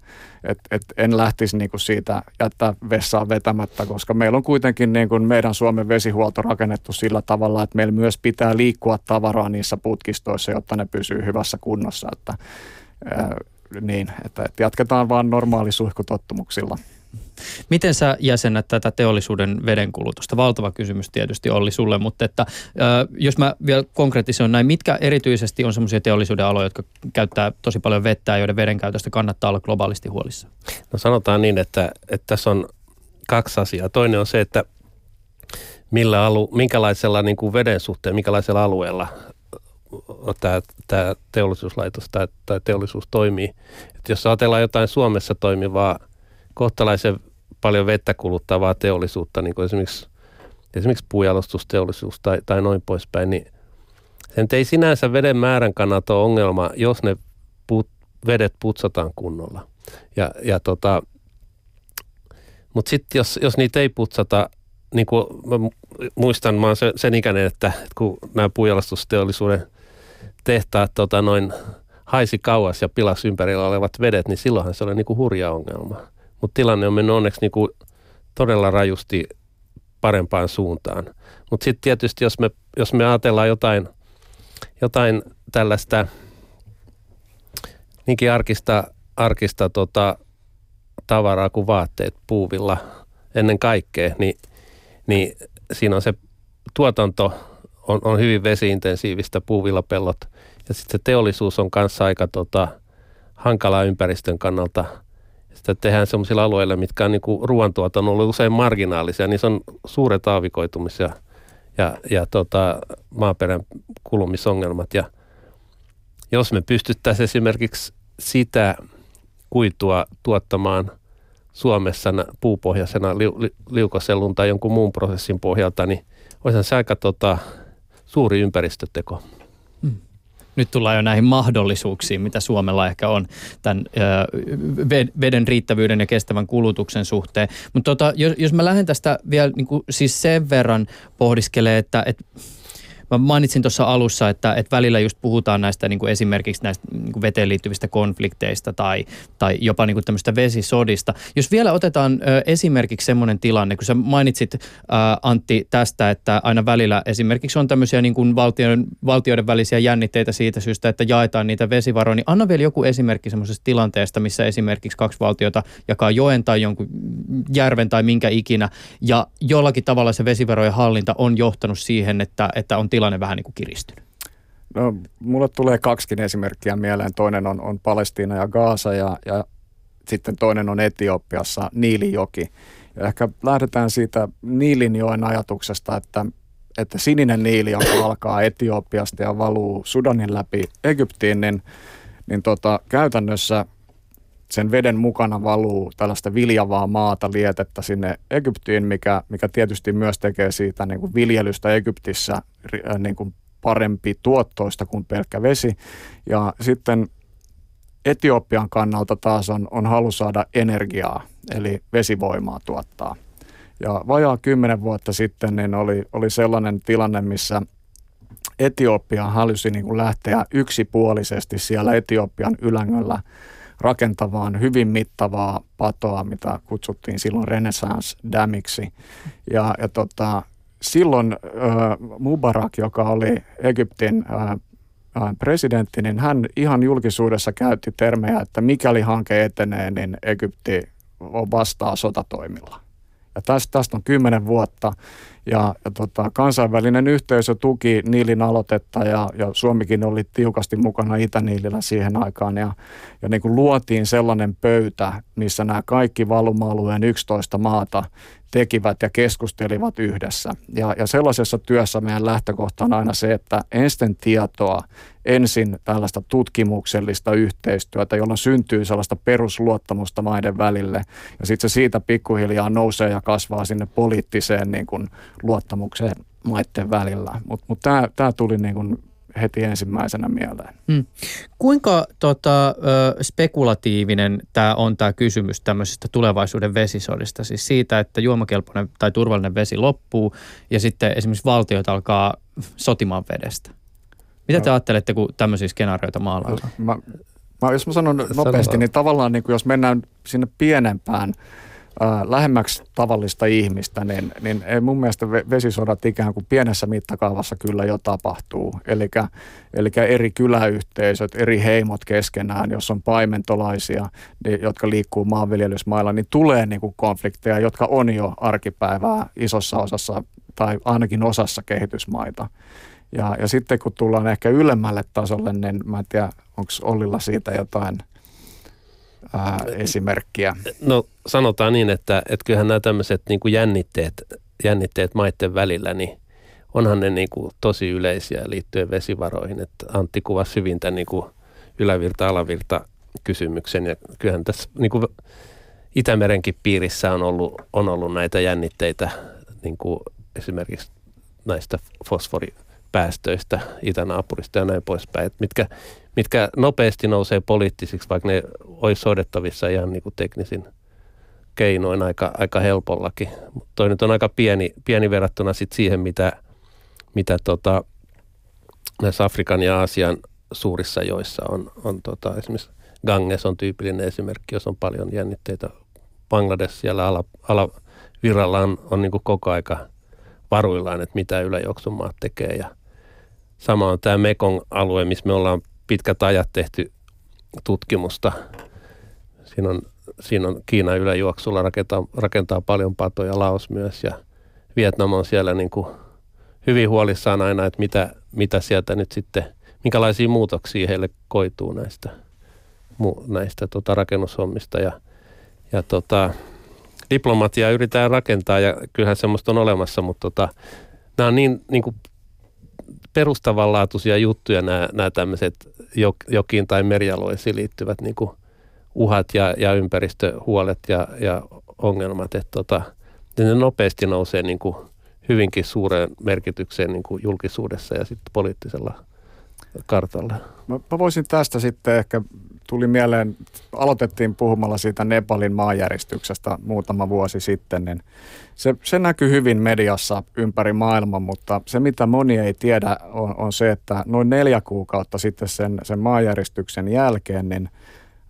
Et, et en lähtisi niinku siitä jättää vessaa vetämättä, koska meillä on kuitenkin niinku meidän Suomen vesihuolto rakennettu sillä tavalla, että meillä myös pitää liikkua tavaraa niissä putkistoissa, jotta ne pysyy hyvässä kunnossa. Että, ää, niin, että, että jatketaan vaan normaalisuihkutottumuksilla. Miten sä jäsennät tätä teollisuuden vedenkulutusta? Valtava kysymys tietysti Olli sulle, mutta että, jos mä vielä konkretisoin näin, mitkä erityisesti on semmoisia teollisuuden aloja, jotka käyttää tosi paljon vettä ja joiden vedenkäytöstä kannattaa olla globaalisti huolissa? No sanotaan niin, että, että tässä on kaksi asiaa. Toinen on se, että millä alu, minkälaisella niin kuin veden suhteen, minkälaisella alueella tämä, tämä teollisuuslaitos tai, tai teollisuus toimii. Että jos ajatellaan jotain Suomessa toimivaa kohtalaisen paljon vettä kuluttavaa teollisuutta, niin kuin esimerkiksi, esimerkiksi puujalostusteollisuus tai, tai noin poispäin, niin sen ei sinänsä veden määrän kannalta ole ongelma, jos ne put, vedet putsataan kunnolla. Ja, ja tota, mutta sitten jos, jos niitä ei putsata, niin kuin mä muistan, mä oon sen, sen ikäinen, että, kun nämä puujalostusteollisuuden tehtaat tota noin, haisi kauas ja pilas ympärillä olevat vedet, niin silloinhan se oli niin kuin hurja ongelma. Mutta tilanne on mennyt onneksi niin kuin todella rajusti parempaan suuntaan. Mutta sitten tietysti, jos me, jos me ajatellaan jotain, jotain tällaista niinkin arkista, arkista tota, tavaraa kuin vaatteet puuvilla ennen kaikkea, niin, niin siinä on se tuotanto on, on hyvin vesiintensiivistä puuvillapellot ja sitten se teollisuus on kanssa aika tota, hankalaa ympäristön kannalta. Sitä tehdään sellaisilla alueilla, mitkä on niin ruoantuotannolla usein marginaalisia, niin se on suuret aavikoitumis- ja, ja, ja tota, maaperän kulumisongelmat. Ja jos me pystyttäisiin esimerkiksi sitä kuitua tuottamaan Suomessa puupohjaisena li, li, liukosellun tai jonkun muun prosessin pohjalta, niin olisi se aika tota, suuri ympäristöteko. Nyt tullaan jo näihin mahdollisuuksiin, mitä Suomella ehkä on tämän veden riittävyyden ja kestävän kulutuksen suhteen. Mutta tota, jos, jos mä lähden tästä vielä niin kuin, siis sen verran pohdiskelee, että, että Mä mainitsin tuossa alussa, että, että välillä just puhutaan näistä niin kuin esimerkiksi näistä niin kuin veteen liittyvistä konflikteista tai, tai jopa niin kuin tämmöistä vesisodista. Jos vielä otetaan ö, esimerkiksi semmoinen tilanne, kun sä mainitsit ö, Antti tästä, että aina välillä esimerkiksi on tämmöisiä niin kuin valtioiden, valtioiden välisiä jännitteitä siitä syystä, että jaetaan niitä vesivaroja, niin anna vielä joku esimerkki semmoisesta tilanteesta, missä esimerkiksi kaksi valtiota jakaa joen tai jonkun järven tai minkä ikinä, ja jollakin tavalla se vesivarojen hallinta on johtanut siihen, että, että on tilanne, tilanne vähän niin kuin kiristynyt? No, mulle tulee kaksikin esimerkkiä mieleen. Toinen on, on Palestiina ja Gaasa ja, ja sitten toinen on Etiopiassa Niilijoki. Ja ehkä lähdetään siitä Niilinjoen ajatuksesta, että, että sininen niili, joka alkaa Etiopiasta ja valuu Sudanin läpi Egyptiin, niin, niin tota, käytännössä sen veden mukana valuu tällaista viljavaa maata, lietettä sinne Egyptiin, mikä, mikä tietysti myös tekee siitä niin kuin viljelystä Egyptissä äh, niin kuin parempi tuottoista kuin pelkkä vesi. Ja sitten Etiopian kannalta taas on, on halu saada energiaa, eli vesivoimaa tuottaa. Ja vajaa kymmenen vuotta sitten niin oli, oli sellainen tilanne, missä Etiopia halusi niin kuin lähteä yksipuolisesti siellä Etiopian ylängöllä rakentavaan, hyvin mittavaa patoa, mitä kutsuttiin silloin Renaissance Damiksi. Ja, ja tota, silloin äh, Mubarak, joka oli Egyptin äh, presidentti, niin hän ihan julkisuudessa käytti termejä, että mikäli hanke etenee, niin Egypti vastaa sotatoimilla. Ja tästä, tästä on kymmenen vuotta ja, ja tota, kansainvälinen yhteisö tuki Niilin aloitetta ja, ja Suomikin oli tiukasti mukana Itä-Niilillä siihen aikaan. Ja, ja niin kuin luotiin sellainen pöytä, missä nämä kaikki valuma-alueen 11 maata tekivät ja keskustelivat yhdessä. Ja, ja sellaisessa työssä meidän lähtökohta on aina se, että ensin tietoa, ensin tällaista tutkimuksellista yhteistyötä, jolla syntyy sellaista perusluottamusta maiden välille. Ja sitten se siitä pikkuhiljaa nousee ja kasvaa sinne poliittiseen niin kuin luottamukseen maiden välillä. Mutta mut, tämä tuli niin kuin heti ensimmäisenä mieleen. Hmm. Kuinka tota, spekulatiivinen tämä on tämä kysymys tämmöisestä tulevaisuuden vesisodista, siis siitä, että juomakelpoinen tai turvallinen vesi loppuu ja sitten esimerkiksi valtiot alkaa sotimaan vedestä? Mitä te no. ajattelette, kun tämmöisiä skenaarioita maalaillaan? Mä, mä, jos mä sanon nopeasti, Sanotaan. niin tavallaan niin kuin jos mennään sinne pienempään lähemmäksi tavallista ihmistä, niin, niin ei mun mielestä vesisodat ikään kuin pienessä mittakaavassa kyllä jo tapahtuu. Eli eri kyläyhteisöt, eri heimot keskenään, jos on paimentolaisia, niin, jotka liikkuu maanviljelysmailla, niin tulee niin kuin konflikteja, jotka on jo arkipäivää isossa osassa tai ainakin osassa kehitysmaita. Ja, ja sitten kun tullaan ehkä ylemmälle tasolle, niin mä en tiedä, onko Ollilla siitä jotain – ää, esimerkkiä? No sanotaan niin, että, että kyllähän nämä tämmöiset niin kuin jännitteet, jännitteet maiden välillä, niin onhan ne niin kuin tosi yleisiä liittyen vesivaroihin. Että Antti kuvasi hyvin tämän niin kuin ylävirta-alavirta kysymyksen ja kyllähän tässä niin kuin Itämerenkin piirissä on ollut, on ollut näitä jännitteitä niin kuin esimerkiksi näistä fosforipäästöistä itänaapurista ja näin poispäin, että mitkä, mitkä nopeasti nousee poliittisiksi, vaikka ne olisi hoidettavissa ihan niin kuin teknisin keinoin aika, aika helpollakin. Toi nyt on aika pieni, pieni verrattuna sit siihen, mitä, mitä tota, näissä Afrikan ja Aasian suurissa joissa on, on tota, esimerkiksi Ganges on tyypillinen esimerkki, jos on paljon jännitteitä. Bangladesh siellä ala, ala virralla on, on niin kuin koko aika varuillaan, että mitä yläjuoksumaat tekee. Ja sama on tämä Mekong alue, missä me ollaan pitkät ajat tehty tutkimusta. Siinä on, siinä on Kiinan yläjuoksulla rakentaa, rakentaa paljon patoja, Laos myös ja Vietnam on siellä niin kuin hyvin huolissaan aina, että mitä, mitä sieltä nyt sitten, minkälaisia muutoksia heille koituu näistä, näistä tota, rakennushommista ja, ja tota, diplomatiaa yritetään rakentaa ja kyllähän semmoista on olemassa, mutta tota, nämä on niin, niin kuin perustavanlaatuisia juttuja nämä, nämä tämmöiset jokiin tai merialueisiin liittyvät niin kuin uhat ja, ja ympäristöhuolet ja, ja ongelmat, että tota, ne nopeasti nousee niin kuin hyvinkin suureen merkitykseen niin kuin julkisuudessa ja sitten poliittisella kartalla. Mä, mä voisin tästä sitten ehkä, tuli mieleen, aloitettiin puhumalla siitä Nepalin maanjäristyksestä muutama vuosi sitten, niin se, se näkyy hyvin mediassa ympäri maailman, mutta se mitä moni ei tiedä on, on se, että noin neljä kuukautta sitten sen, sen maanjäristyksen jälkeen, niin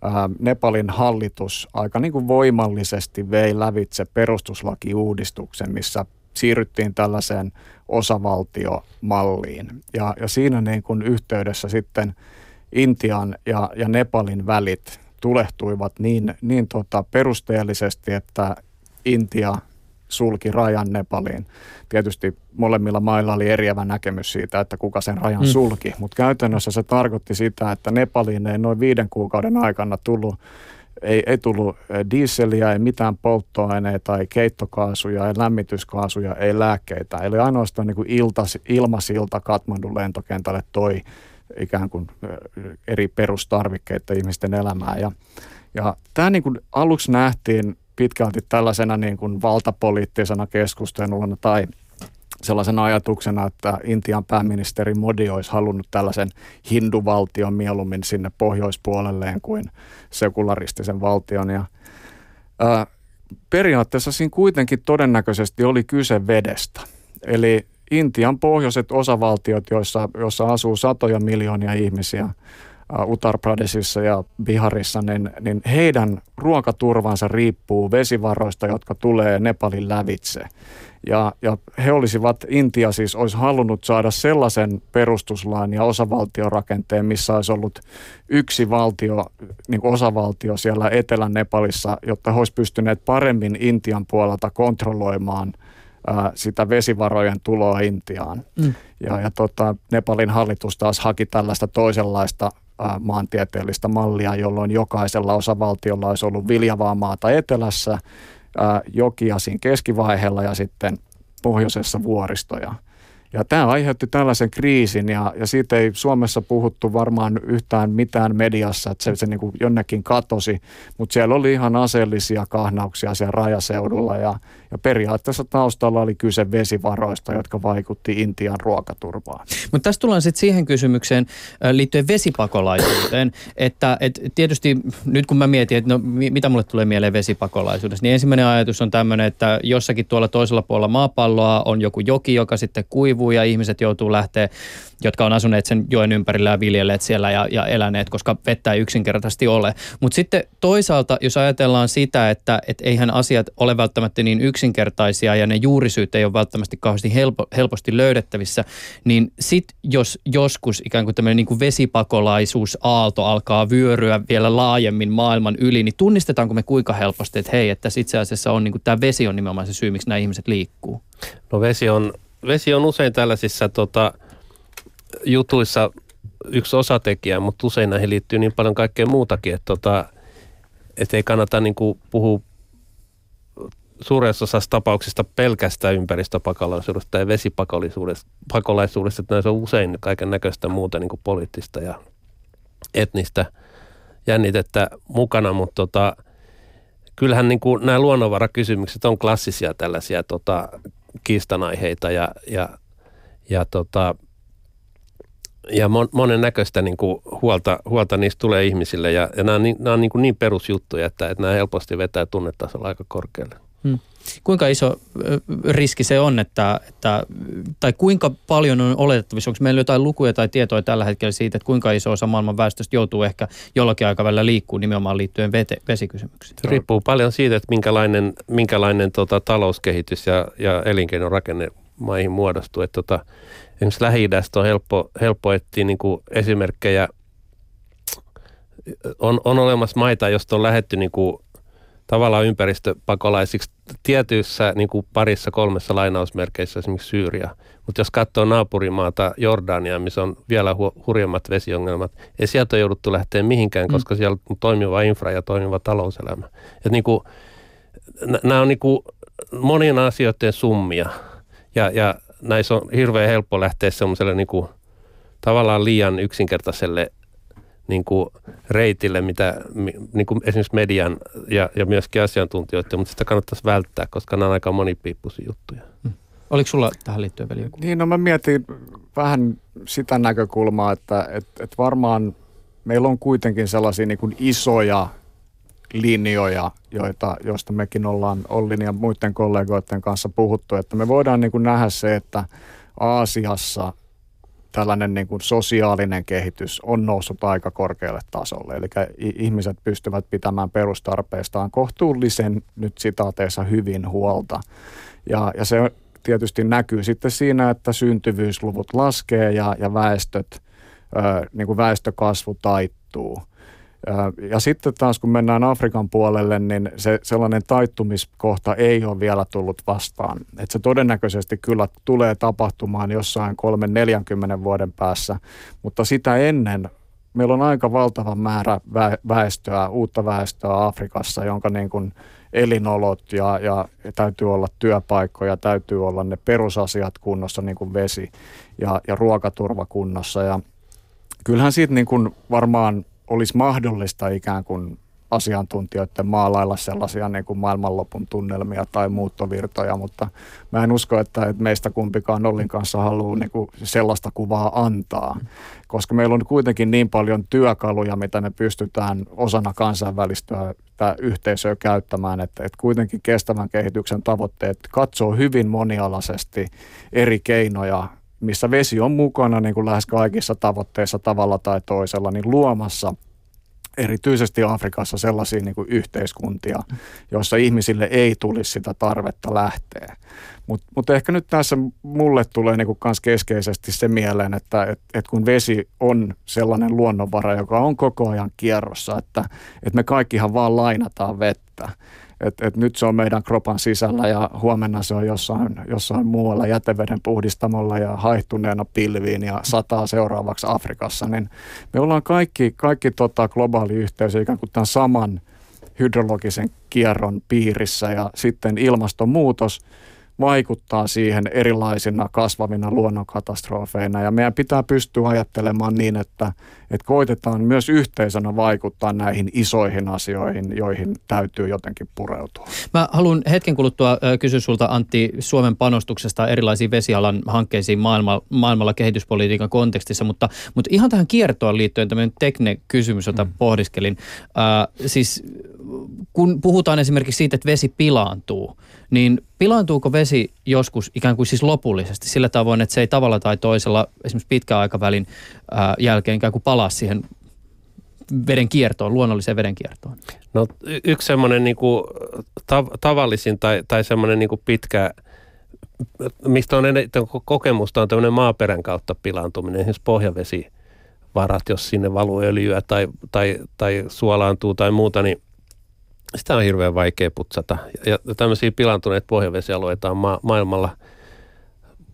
ää, Nepalin hallitus aika niin kuin voimallisesti vei lävitse perustuslakiuudistuksen, missä siirryttiin tällaiseen osavaltiomalliin. Ja, ja siinä niin kuin yhteydessä sitten Intian ja, ja Nepalin välit tulehtuivat niin, niin tota perusteellisesti, että Intia sulki rajan Nepaliin. Tietysti molemmilla mailla oli eriävä näkemys siitä, että kuka sen rajan mm. sulki, mutta käytännössä se tarkoitti sitä, että Nepaliin ei noin viiden kuukauden aikana tullut ei, ei tullut dieseliä, ei mitään polttoaineita, ei keittokaasuja, ei lämmityskaasuja, ei lääkkeitä. Eli ainoastaan niin kuin iltas, ilmasilta Katmandun lentokentälle toi ikään kuin eri perustarvikkeita ihmisten elämään. Ja, ja tämä niin kuin aluksi nähtiin pitkälti tällaisena niin kuin valtapoliittisena keskusteluna tai sellaisena ajatuksena, että Intian pääministeri Modi olisi halunnut tällaisen hinduvaltion mieluummin sinne pohjoispuolelleen kuin sekularistisen valtion. Ja, ää, periaatteessa siinä kuitenkin todennäköisesti oli kyse vedestä. Eli Intian pohjoiset osavaltiot, joissa, joissa asuu satoja miljoonia ihmisiä, Uttar Pradeshissa ja Biharissa, niin, niin heidän ruokaturvansa riippuu vesivaroista, jotka tulee Nepalin lävitse. Ja, ja he olisivat, Intia siis olisi halunnut saada sellaisen perustuslain ja osavaltiorakenteen, missä olisi ollut yksi valtio, niin kuin osavaltio siellä Etelä-Nepalissa, jotta he olisivat pystyneet paremmin Intian puolelta kontrolloimaan ää, sitä vesivarojen tuloa Intiaan. Mm. Ja, ja tota, Nepalin hallitus taas haki tällaista toisenlaista ää, maantieteellistä mallia, jolloin jokaisella osavaltiolla olisi ollut viljavaa maata etelässä jokia siinä keskivaiheella ja sitten pohjoisessa vuoristoja. Ja tämä aiheutti tällaisen kriisin ja, ja siitä ei Suomessa puhuttu varmaan yhtään mitään mediassa, että se, se niin kuin jonnekin katosi, mutta siellä oli ihan aseellisia kahnauksia siellä rajaseudulla ja, ja periaatteessa taustalla oli kyse vesivaroista, jotka vaikutti Intian ruokaturvaan. Mutta tässä tullaan sitten siihen kysymykseen liittyen vesipakolaisuuteen, että et tietysti nyt kun mä mietin, että no, mitä mulle tulee mieleen vesipakolaisuudessa, niin ensimmäinen ajatus on tämmöinen, että jossakin tuolla toisella puolella maapalloa on joku joki, joka sitten kuivuu ja ihmiset joutuu lähteä jotka on asuneet sen joen ympärillä ja viljelleet siellä ja, ja eläneet, koska vettä ei yksinkertaisesti ole. Mutta sitten toisaalta, jos ajatellaan sitä, että et eihän asiat ole välttämättä niin yksinkertaisia ja ne juurisyyt ei ole välttämättä kauheasti helpo, helposti löydettävissä, niin sitten jos joskus ikään kuin tämmöinen niin vesipakolaisuusaalto alkaa vyöryä vielä laajemmin maailman yli, niin tunnistetaanko me kuinka helposti, että hei, että itse asiassa on niin tämä vesi on nimenomaan se syy, miksi nämä ihmiset liikkuu? No vesi on, vesi on usein tällaisissa tota, jutuissa yksi osatekijä, mutta usein näihin liittyy niin paljon kaikkea muutakin, että, tota, että ei kannata niin kuin puhua suuressa osassa tapauksista pelkästään ympäristöpakolaisuudesta tai vesipakolaisuudesta, että näissä on usein kaiken näköistä muuta niin kuin poliittista ja etnistä jännitettä mukana, mutta tota, kyllähän niin kuin nämä luonnonvarakysymykset on klassisia tällaisia tota, kiistanaiheita ja, ja, ja tota, ja mon, monen näköistä niin kuin huolta, huolta niistä tulee ihmisille ja, ja nämä on niin, nämä on niin, kuin niin perusjuttuja, että, että nämä helposti vetää tunnetasolla aika korkealle. Hmm. Kuinka iso riski se on, että, että, tai kuinka paljon on oletettavissa, onko meillä jotain lukuja tai tietoa tällä hetkellä siitä, että kuinka iso osa maailman väestöstä joutuu ehkä jollakin aikavälillä liikkuu nimenomaan liittyen vete, vesikysymyksiin? Se riippuu paljon siitä, että minkälainen, minkälainen tota, talouskehitys ja, ja elinkeinorakenne maihin muodostuu. Että, tota, esimerkiksi lähi on helppo, helppo etsiä niin kuin esimerkkejä. On, on olemassa maita, joista on lähetty niin kuin tavallaan ympäristöpakolaisiksi tietyissä niin kuin parissa kolmessa lainausmerkeissä esimerkiksi Syyria. Mutta jos katsoo naapurimaata Jordania, missä on vielä hu- hurjemmat vesiongelmat, ei sieltä ole jouduttu lähteä mihinkään, mm. koska siellä on toimiva infra ja toimiva talouselämä. Et niin kuin, nämä on niin kuin monien asioiden summia ja, ja näissä on hirveän helppo lähteä semmoiselle niin kuin, tavallaan liian yksinkertaiselle niin kuin reitille, mitä niin kuin esimerkiksi median ja, ja myöskin asiantuntijoiden, mutta sitä kannattaisi välttää, koska nämä on aika monipiippuisia juttuja. Hmm. Oliko sulla tähän liittyen vielä joku? Niin, no mä mietin vähän sitä näkökulmaa, että et, et varmaan meillä on kuitenkin sellaisia niin kuin isoja linjoja, joita, joista mekin ollaan Ollin ja muiden kollegoiden kanssa puhuttu, että me voidaan niin kuin nähdä se, että Aasiassa tällainen niin kuin sosiaalinen kehitys on noussut aika korkealle tasolle. Eli ihmiset pystyvät pitämään perustarpeistaan kohtuullisen nyt sitaateissa hyvin huolta. Ja, ja se tietysti näkyy sitten siinä, että syntyvyysluvut laskee ja, ja väestöt, ö, niin kuin väestökasvu taittuu – ja sitten taas kun mennään Afrikan puolelle, niin se sellainen taittumiskohta ei ole vielä tullut vastaan. Et se todennäköisesti kyllä tulee tapahtumaan jossain 3-40 vuoden päässä, mutta sitä ennen meillä on aika valtava määrä väestöä, uutta väestöä Afrikassa, jonka niin kuin elinolot ja, ja täytyy olla työpaikkoja, täytyy olla ne perusasiat kunnossa, niin kuin vesi ja, ja ruokaturva kunnossa. Ja kyllähän siitä niin kuin varmaan olisi mahdollista ikään kuin asiantuntijoiden maalailla sellaisia niin kuin maailmanlopun tunnelmia tai muuttovirtoja, mutta mä en usko, että meistä kumpikaan Ollin kanssa haluaa niin kuin sellaista kuvaa antaa, koska meillä on kuitenkin niin paljon työkaluja, mitä me pystytään osana kansainvälistä yhteisöä käyttämään, että, että kuitenkin kestävän kehityksen tavoitteet katsoo hyvin monialaisesti eri keinoja missä vesi on mukana niin kuin lähes kaikissa tavoitteissa tavalla tai toisella, niin luomassa erityisesti Afrikassa sellaisia niin kuin yhteiskuntia, joissa ihmisille ei tulisi sitä tarvetta lähteä. Mutta mut ehkä nyt tässä mulle tulee niin kans keskeisesti se mieleen, että et, et kun vesi on sellainen luonnonvara, joka on koko ajan kierrossa, että et me kaikkihan vaan lainataan vettä että et nyt se on meidän kropan sisällä ja huomenna se on jossain, jossain muualla jäteveden puhdistamolla ja haihtuneena pilviin ja sataa seuraavaksi Afrikassa, niin me ollaan kaikki, kaikki tota globaali yhteisö ikään kuin tämän saman hydrologisen kierron piirissä ja sitten ilmastonmuutos – vaikuttaa siihen erilaisina kasvavina luonnonkatastrofeina. Ja meidän pitää pystyä ajattelemaan niin, että, että koitetaan myös yhteisönä vaikuttaa näihin isoihin asioihin, joihin täytyy jotenkin pureutua. Mä haluan hetken kuluttua kysyä sulta Antti Suomen panostuksesta erilaisiin vesialan hankkeisiin maailma, maailmalla kehityspolitiikan kontekstissa, mutta, mutta ihan tähän kiertoon liittyen tämmöinen tekninen kysymys, jota mm. pohdiskelin. Äh, siis kun puhutaan esimerkiksi siitä, että vesi pilaantuu, niin pilaantuuko vesi joskus ikään kuin siis lopullisesti sillä tavoin, että se ei tavalla tai toisella esimerkiksi pitkän aikavälin ää, jälkeen ikään kuin palaa siihen veden kiertoon, luonnolliseen veden kiertoon? No y- yksi semmoinen niin kuin tav- tavallisin tai, tai semmoinen niin kuin pitkä, mistä on eniten kokemusta, on tämmöinen maaperän kautta pilaantuminen, esimerkiksi pohjavesivarat, jos sinne valuu öljyä tai, tai, tai suolaantuu tai muuta, niin – sitä on hirveän vaikea putsata. Ja tämmöisiä pilantuneita pohjavesialueita on ma- maailmalla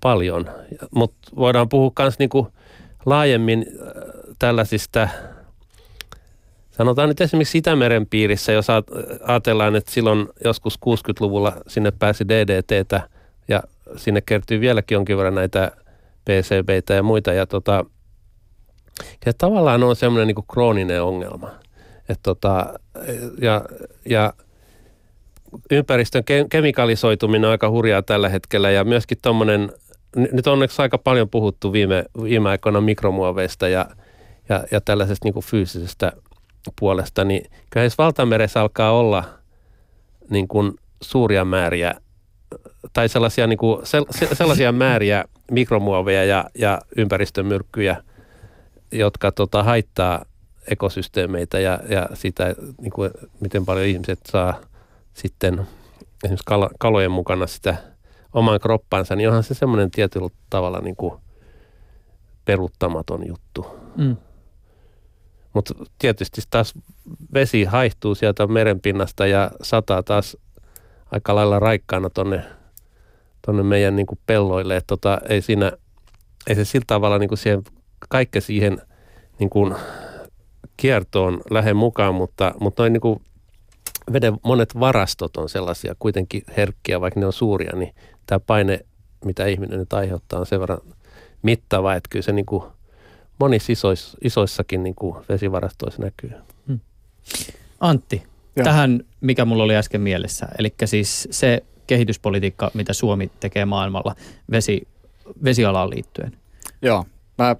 paljon. Mutta voidaan puhua myös niinku laajemmin äh, tällaisista, sanotaan nyt esimerkiksi Itämeren piirissä, jos ajatellaan, että silloin joskus 60-luvulla sinne pääsi DDTtä ja sinne kertyy vieläkin jonkin verran näitä PCBitä ja muita. Ja tota, ja tavallaan on semmoinen niin krooninen ongelma. Et tota, ja, ja ympäristön ke- kemikalisoituminen on aika hurjaa tällä hetkellä ja myöskin tuommoinen, nyt on onneksi aika paljon puhuttu viime, viime aikoina mikromuoveista ja, ja, ja tällaisesta niin kuin fyysisestä puolesta, niin kyllä valtameressä alkaa olla niin kuin suuria määriä tai sellaisia, niin kuin, sellaisia määriä mikromuoveja ja, ja ympäristömyrkkyjä, jotka tota, haittaa ekosysteemeitä ja, ja sitä, niin kuin, miten paljon ihmiset saa sitten esimerkiksi kal- kalojen mukana sitä oman kroppansa, niin onhan se semmoinen tietyllä tavalla niin kuin peruuttamaton juttu. Mm. Mutta tietysti taas vesi haihtuu sieltä merenpinnasta ja sataa taas aika lailla raikkaana tonne, tonne meidän niin kuin pelloille. Et tota, ei, siinä, ei se sillä tavalla niin kuin siihen, kaikke siihen niin kuin kiertoon lähde mukaan, mutta, mutta noin niin kuin veden monet varastot on sellaisia kuitenkin herkkiä, vaikka ne on suuria, niin tämä paine, mitä ihminen nyt aiheuttaa, on sen verran mittava, että kyllä se niin kuin monissa isois, isoissakin niin kuin vesivarastoissa näkyy. Hmm. Antti, Joo. tähän mikä mulla oli äsken mielessä, eli siis se kehityspolitiikka, mitä Suomi tekee maailmalla vesi, vesialaan liittyen. Joo, mä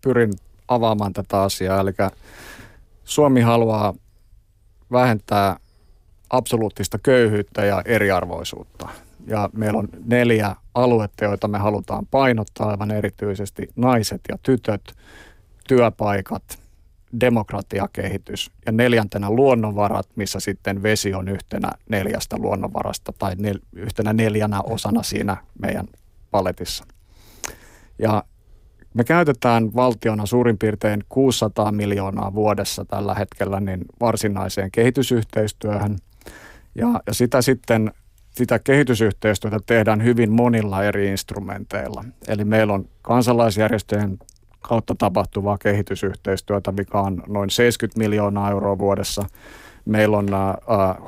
pyrin avaamaan tätä asiaa, eli Suomi haluaa vähentää absoluuttista köyhyyttä ja eriarvoisuutta. Ja meillä on neljä aluetta, joita me halutaan painottaa, aivan erityisesti naiset ja tytöt, työpaikat, demokratiakehitys ja neljäntenä luonnonvarat, missä sitten vesi on yhtenä neljästä luonnonvarasta tai nel, yhtenä neljänä osana siinä meidän paletissa. Ja me käytetään valtiona suurin piirtein 600 miljoonaa vuodessa tällä hetkellä niin varsinaiseen kehitysyhteistyöhön. Ja, ja sitä sitten sitä kehitysyhteistyötä tehdään hyvin monilla eri instrumenteilla. Eli meillä on kansalaisjärjestöjen kautta tapahtuvaa kehitysyhteistyötä, mikä on noin 70 miljoonaa euroa vuodessa. Meillä on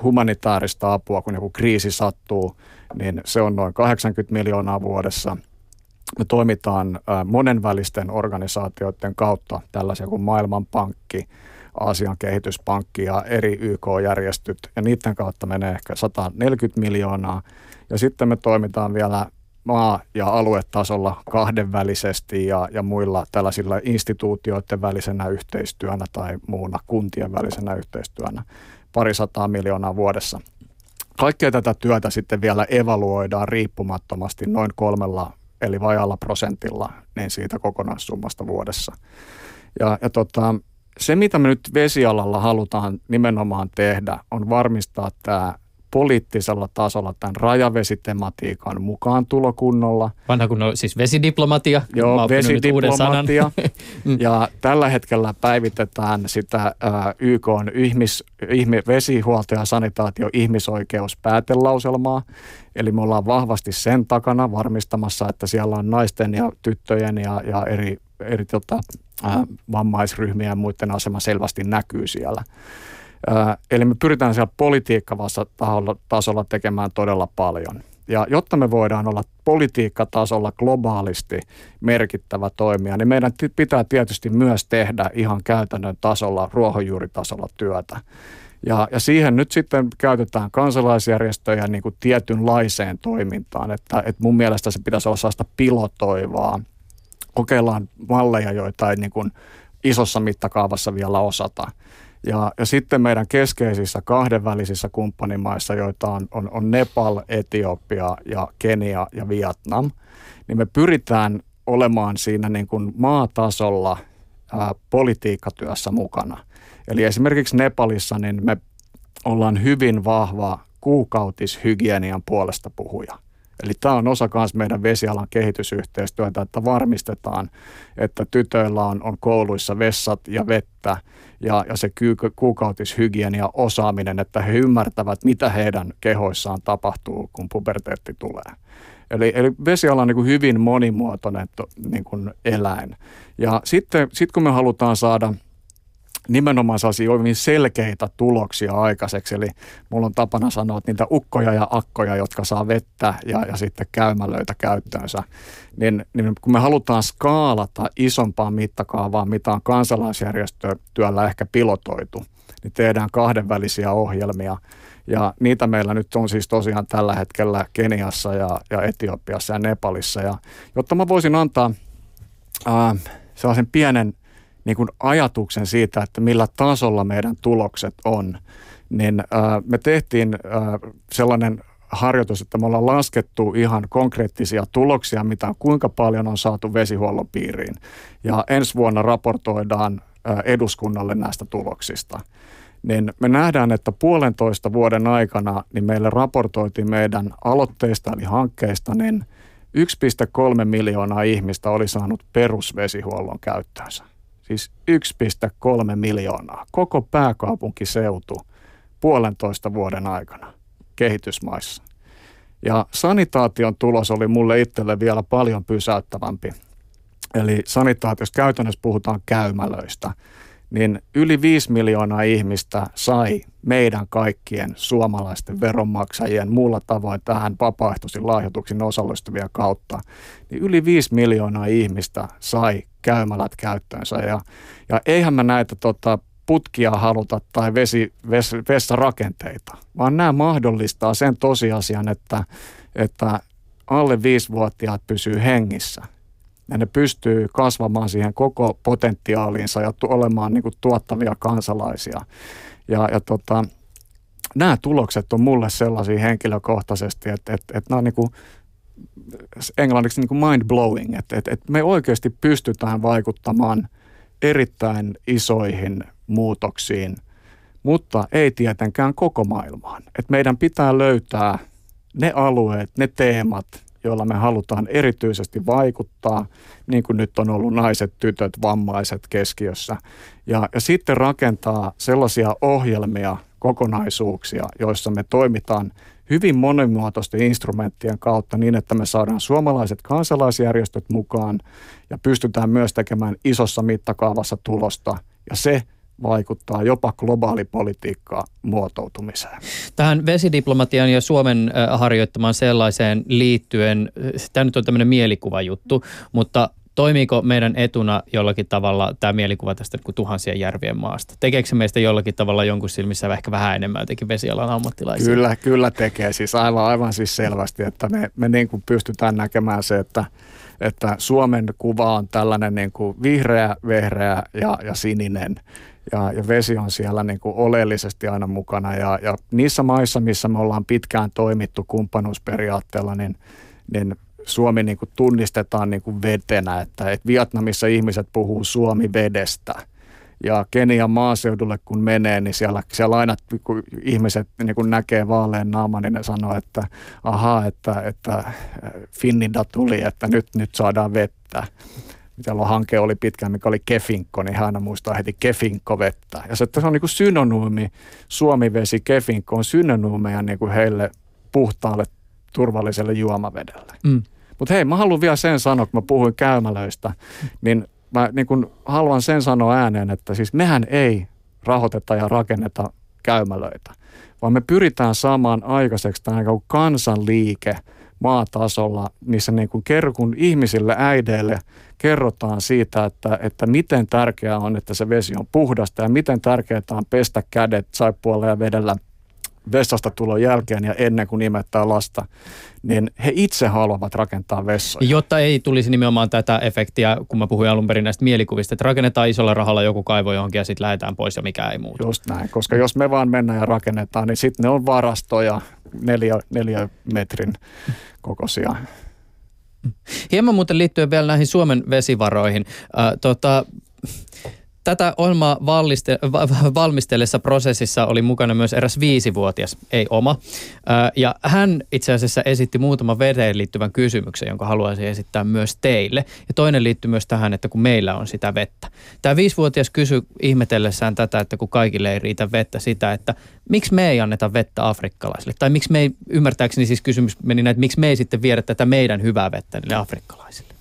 humanitaarista apua, kun joku kriisi sattuu, niin se on noin 80 miljoonaa vuodessa. Me toimitaan monenvälisten organisaatioiden kautta, tällaisia kuin Maailmanpankki, Aasian kehityspankki ja eri YK-järjestöt, ja niiden kautta menee ehkä 140 miljoonaa. Ja sitten me toimitaan vielä maa- ja aluetasolla kahdenvälisesti ja, ja muilla tällaisilla instituutioiden välisenä yhteistyönä tai muuna kuntien välisenä yhteistyönä parisataa miljoonaa vuodessa. Kaikkea tätä työtä sitten vielä evaluoidaan riippumattomasti noin kolmella eli vajalla prosentilla niin siitä kokonaissummasta vuodessa. Ja, ja tota, se, mitä me nyt vesialalla halutaan nimenomaan tehdä, on varmistaa tämä poliittisella tasolla tämän rajavesitematiikan mukaan tulokunnolla. Vanha kunnolla, siis vesidiplomatia. Joo, vesidiplomatia. ja tällä hetkellä päivitetään sitä YK on ihmis, ihmi, vesihuolto ja sanitaatio ihmisoikeuspäätelauselmaa. Eli me ollaan vahvasti sen takana varmistamassa, että siellä on naisten ja tyttöjen ja, ja eri, eri tota, äh, vammaisryhmien ja muiden asema selvästi näkyy siellä. Eli me pyritään siellä politiikkavassa tasolla tekemään todella paljon. Ja jotta me voidaan olla politiikkatasolla globaalisti merkittävä toimija, niin meidän pitää tietysti myös tehdä ihan käytännön tasolla, ruohonjuuritasolla työtä. Ja, ja siihen nyt sitten käytetään kansalaisjärjestöjä niin kuin tietynlaiseen toimintaan, että, että mun mielestä se pitäisi olla sellaista pilotoivaa. Kokeillaan malleja, joita ei niin kuin isossa mittakaavassa vielä osata. Ja, ja sitten meidän keskeisissä kahdenvälisissä kumppanimaissa, joita on, on, on Nepal, Etiopia ja Kenia ja Vietnam, niin me pyritään olemaan siinä niin kuin maatasolla ää, politiikkatyössä mukana. Eli esimerkiksi Nepalissa niin me ollaan hyvin vahva kuukautishygienian puolesta puhuja. Eli tämä on osa myös meidän vesialan kehitysyhteistyötä, että varmistetaan, että tytöillä on, on kouluissa vessat ja vettä ja, ja se kuukautishygienia osaaminen, että he ymmärtävät, mitä heidän kehoissaan tapahtuu, kun puberteetti tulee. Eli, eli vesiala on niin hyvin monimuotoinen niin kuin eläin. Ja sitten sit kun me halutaan saada – nimenomaan sellaisia hyvin selkeitä tuloksia aikaiseksi. Eli mulla on tapana sanoa, että niitä ukkoja ja akkoja, jotka saa vettä ja, ja sitten käymälöitä käyttöönsä, niin, niin kun me halutaan skaalata isompaan mittakaavaan, mitä on kansalaisjärjestötyöllä ehkä pilotoitu, niin tehdään kahdenvälisiä ohjelmia. Ja niitä meillä nyt on siis tosiaan tällä hetkellä Keniassa ja, ja Etiopiassa ja Nepalissa. Ja jotta mä voisin antaa ää, sellaisen pienen niin kuin ajatuksen siitä, että millä tasolla meidän tulokset on, niin ää, me tehtiin ää, sellainen harjoitus, että me ollaan laskettu ihan konkreettisia tuloksia, mitä kuinka paljon on saatu vesihuollon piiriin. Ja ensi vuonna raportoidaan eduskunnalle näistä tuloksista. Niin me nähdään, että puolentoista vuoden aikana niin meille raportoitiin meidän aloitteista eli hankkeista, niin 1,3 miljoonaa ihmistä oli saanut perusvesihuollon käyttöönsä. Siis 1,3 miljoonaa. Koko pääkaupunkiseutu puolentoista vuoden aikana kehitysmaissa. Ja sanitaation tulos oli mulle itselle vielä paljon pysäyttävämpi. Eli sanitaatiosta käytännössä puhutaan käymälöistä, niin yli 5 miljoonaa ihmistä sai meidän kaikkien suomalaisten veronmaksajien muulla tavoin tähän vapaaehtoisiin lahjoituksiin osallistuvia kautta, niin yli 5 miljoonaa ihmistä sai käymälät käyttöönsä. Ja, ja eihän mä näitä tota, putkia haluta tai vesi, ves, vessarakenteita, vaan nämä mahdollistaa sen tosiasian, että, että alle viisivuotiaat pysyy hengissä. Ja ne pystyy kasvamaan siihen koko potentiaaliinsa ja olemaan niin kuin tuottavia kansalaisia. Ja, ja tota, nämä tulokset on mulle sellaisia henkilökohtaisesti, että, että, että nämä on niin kuin, englanniksi niin kuin mind blowing, että, että, että me oikeasti pystytään vaikuttamaan erittäin isoihin muutoksiin, mutta ei tietenkään koko maailmaan. Et meidän pitää löytää ne alueet, ne teemat, joilla me halutaan erityisesti vaikuttaa, niin kuin nyt on ollut naiset, tytöt, vammaiset keskiössä. Ja, ja sitten rakentaa sellaisia ohjelmia, kokonaisuuksia, joissa me toimitaan hyvin monimuotoisten instrumenttien kautta niin, että me saadaan suomalaiset kansalaisjärjestöt mukaan ja pystytään myös tekemään isossa mittakaavassa tulosta. Ja se vaikuttaa jopa globaalipolitiikkaa muotoutumiseen. Tähän vesidiplomatian ja Suomen harjoittamaan sellaiseen liittyen, tämä nyt on tämmöinen mielikuvajuttu, mutta toimiiko meidän etuna jollakin tavalla tämä mielikuva tästä niin kuin tuhansien järvien maasta? Tekeekö se meistä jollakin tavalla jonkun silmissä ehkä vähän enemmän jotenkin vesialan ammattilaisia? Kyllä, kyllä tekee. Siis aivan, aivan siis selvästi, että me, me niin kuin pystytään näkemään se, että, että Suomen kuva on tällainen niin kuin vihreä, vehreä ja, ja sininen ja, ja vesi on siellä niin kuin oleellisesti aina mukana. Ja, ja niissä maissa, missä me ollaan pitkään toimittu kumppanuusperiaatteella, niin, niin Suomi niin kuin tunnistetaan niin kuin vetenä, että, että Vietnamissa ihmiset puhuu Suomi vedestä. Ja Kenian maaseudulle kun menee, niin siellä, siellä aina kun ihmiset niin kun näkee vaaleen naaman, niin ne sanoo, että ahaa, että, että Finninda tuli, että nyt, nyt saadaan vettä on hanke oli pitkään, mikä oli Kefinkko, niin hän muistaa heti Kefinkko vettä. Ja se, että se on niin kuin synonyymi, Suomivesi, Kefinkko on synonyymeja niin kuin heille puhtaalle, turvalliselle juomavedelle. Mm. Mutta hei, mä haluan vielä sen sanoa, kun mä puhuin käymälöistä, niin mä niin kun haluan sen sanoa ääneen, että siis mehän ei rahoiteta ja rakenneta käymälöitä, vaan me pyritään saamaan aikaiseksi tämä kansanliike – maatasolla, missä niin kuin kun ihmisille, äideille kerrotaan siitä, että, että miten tärkeää on, että se vesi on puhdasta ja miten tärkeää on pestä kädet saippualla ja vedellä vessasta tulon jälkeen ja ennen kuin imettää lasta, niin he itse haluavat rakentaa vessoja. Jotta ei tulisi nimenomaan tätä efektiä, kun mä puhuin alun perin näistä mielikuvista, että rakennetaan isolla rahalla joku kaivo johonkin ja sitten lähdetään pois ja mikä ei muutu. Just näin, koska jos me vaan mennään ja rakennetaan, niin sitten ne on varastoja neljä, neljä metrin kokoisia. Hieman muuten liittyen vielä näihin Suomen vesivaroihin. Äh, tota, Tätä ohjelmaa valmistellessa prosessissa oli mukana myös eräs viisivuotias, ei oma. Ja hän itse asiassa esitti muutama veteen liittyvän kysymyksen, jonka haluaisin esittää myös teille. Ja toinen liittyy myös tähän, että kun meillä on sitä vettä. Tämä viisivuotias kysyi ihmetellessään tätä, että kun kaikille ei riitä vettä, sitä, että miksi me ei anneta vettä afrikkalaisille? Tai miksi me ei, ymmärtääkseni siis kysymys meni näin, että miksi me ei sitten viedä tätä meidän hyvää vettä niille afrikkalaisille?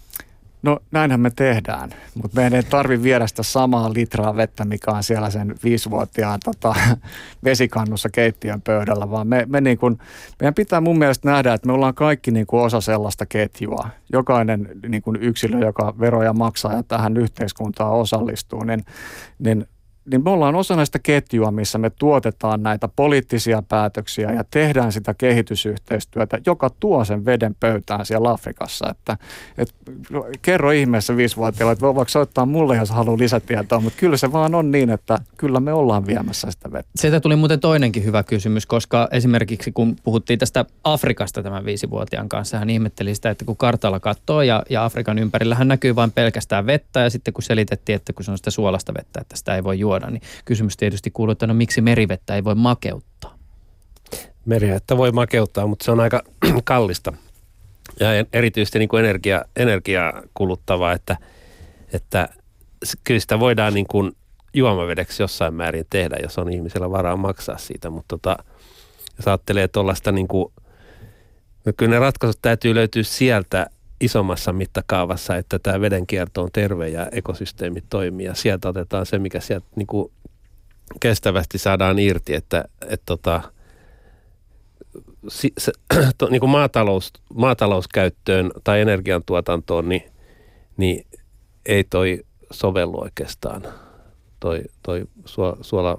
No näinhän me tehdään, mutta meidän ei tarvitse viedä sitä samaa litraa vettä, mikä on siellä sen viisivuotiaan tota, vesikannussa keittiön pöydällä, vaan me, me niin kuin, meidän pitää mun mielestä nähdä, että me ollaan kaikki niin kuin osa sellaista ketjua. Jokainen niin kuin yksilö, joka veroja maksaa ja tähän yhteiskuntaan osallistuu, niin, niin niin me ollaan osa näistä ketjua, missä me tuotetaan näitä poliittisia päätöksiä ja tehdään sitä kehitysyhteistyötä, joka tuo sen veden pöytään siellä Afrikassa. Että, et, kerro ihmeessä viisivuotiaille, että voiko soittaa mulle, jos haluaa lisätietoa, mutta kyllä se vaan on niin, että kyllä me ollaan viemässä sitä vettä. Sieltä tuli muuten toinenkin hyvä kysymys, koska esimerkiksi kun puhuttiin tästä Afrikasta tämän viisivuotiaan kanssa, hän ihmetteli sitä, että kun kartalla katsoo ja, ja Afrikan ympärillähän näkyy vain pelkästään vettä ja sitten kun selitettiin, että kun se on sitä suolasta vettä, että sitä ei voi juoda, niin kysymys tietysti kuuluu, että no miksi merivettä ei voi makeuttaa? Merivettä voi makeuttaa, mutta se on aika kallista ja erityisesti niin kuin energia, energiaa kuluttavaa, että, että kyllä sitä voidaan niin kuin juomavedeksi jossain määrin tehdä, jos on ihmisellä varaa maksaa siitä, mutta tota, jos ajattelee tuollaista niin kuin, no kyllä ne ratkaisut täytyy löytyä sieltä isommassa mittakaavassa, että tämä vedenkierto on terve ja ekosysteemit toimii ja sieltä otetaan se, mikä sieltä niin kuin kestävästi saadaan irti, että, että tota, se, se, to, niin kuin maatalous, maatalouskäyttöön tai energiantuotantoon, niin, niin ei toi sovellu oikeastaan. Toi, toi suola,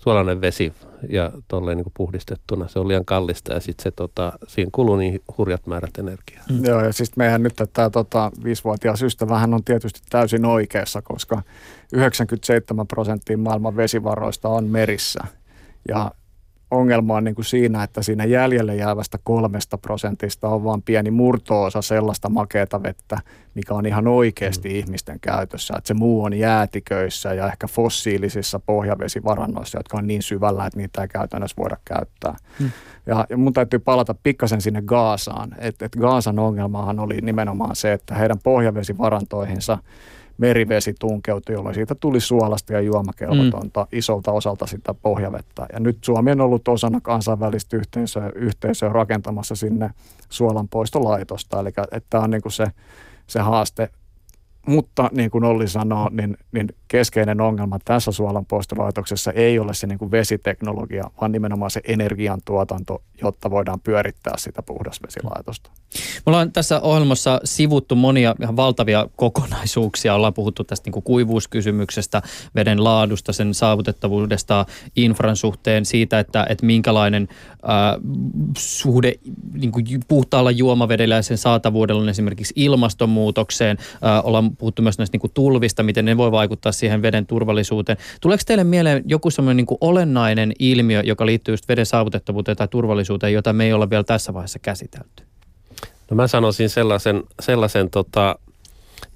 suolainen vesi ja tolleen niin puhdistettuna. Se on liian kallista ja sitten se tota, siinä kuluu niin hurjat määrät energiaa. Mm. Joo ja siis meidän nyt tämä tota, viisivuotias ystävähän on tietysti täysin oikeassa, koska 97 prosenttia maailman vesivaroista on merissä. Ja ongelma on niin kuin siinä, että siinä jäljelle jäävästä kolmesta prosentista on vain pieni murtoosa sellaista makeata vettä, mikä on ihan oikeasti mm. ihmisten käytössä. Että se muu on jäätiköissä ja ehkä fossiilisissa pohjavesivarannoissa, jotka on niin syvällä, että niitä ei käytännössä voida käyttää. Mm. Ja, ja mun täytyy palata pikkasen sinne Gaasaan. Että et Gaasan ongelmahan oli nimenomaan se, että heidän pohjavesivarantoihinsa – merivesi tunkeutui, jolloin siitä tuli suolasta ja juomakelvotonta mm. isolta osalta sitä pohjavettä. Ja nyt Suomi on ollut osana kansainvälistä yhteisöä, yhteisöä rakentamassa sinne suolanpoistolaitosta. Eli tämä on niin kuin se, se haaste mutta niin kuin Olli sanoo, niin, niin keskeinen ongelma tässä suolanpoistolaitoksessa ei ole se niin kuin vesiteknologia, vaan nimenomaan se energiantuotanto, jotta voidaan pyörittää sitä puhdasvesilaitosta. Me ollaan tässä ohjelmassa sivuttu monia ihan valtavia kokonaisuuksia. Ollaan puhuttu tästä niin kuin kuivuuskysymyksestä, veden laadusta, sen saavutettavuudesta, infran suhteen, siitä, että, että minkälainen äh, suhde niin kuin puhtaalla juomavedellä ja sen saatavuudella on esimerkiksi ilmastonmuutokseen. Äh, ollaan puhuttu myös näistä niin kuin tulvista, miten ne voi vaikuttaa siihen veden turvallisuuteen. Tuleeko teille mieleen joku semmoinen niin kuin olennainen ilmiö, joka liittyy just veden saavutettavuuteen tai turvallisuuteen, jota me ei olla vielä tässä vaiheessa käsitelty? No mä sanoisin sellaisen, sellaisen tota,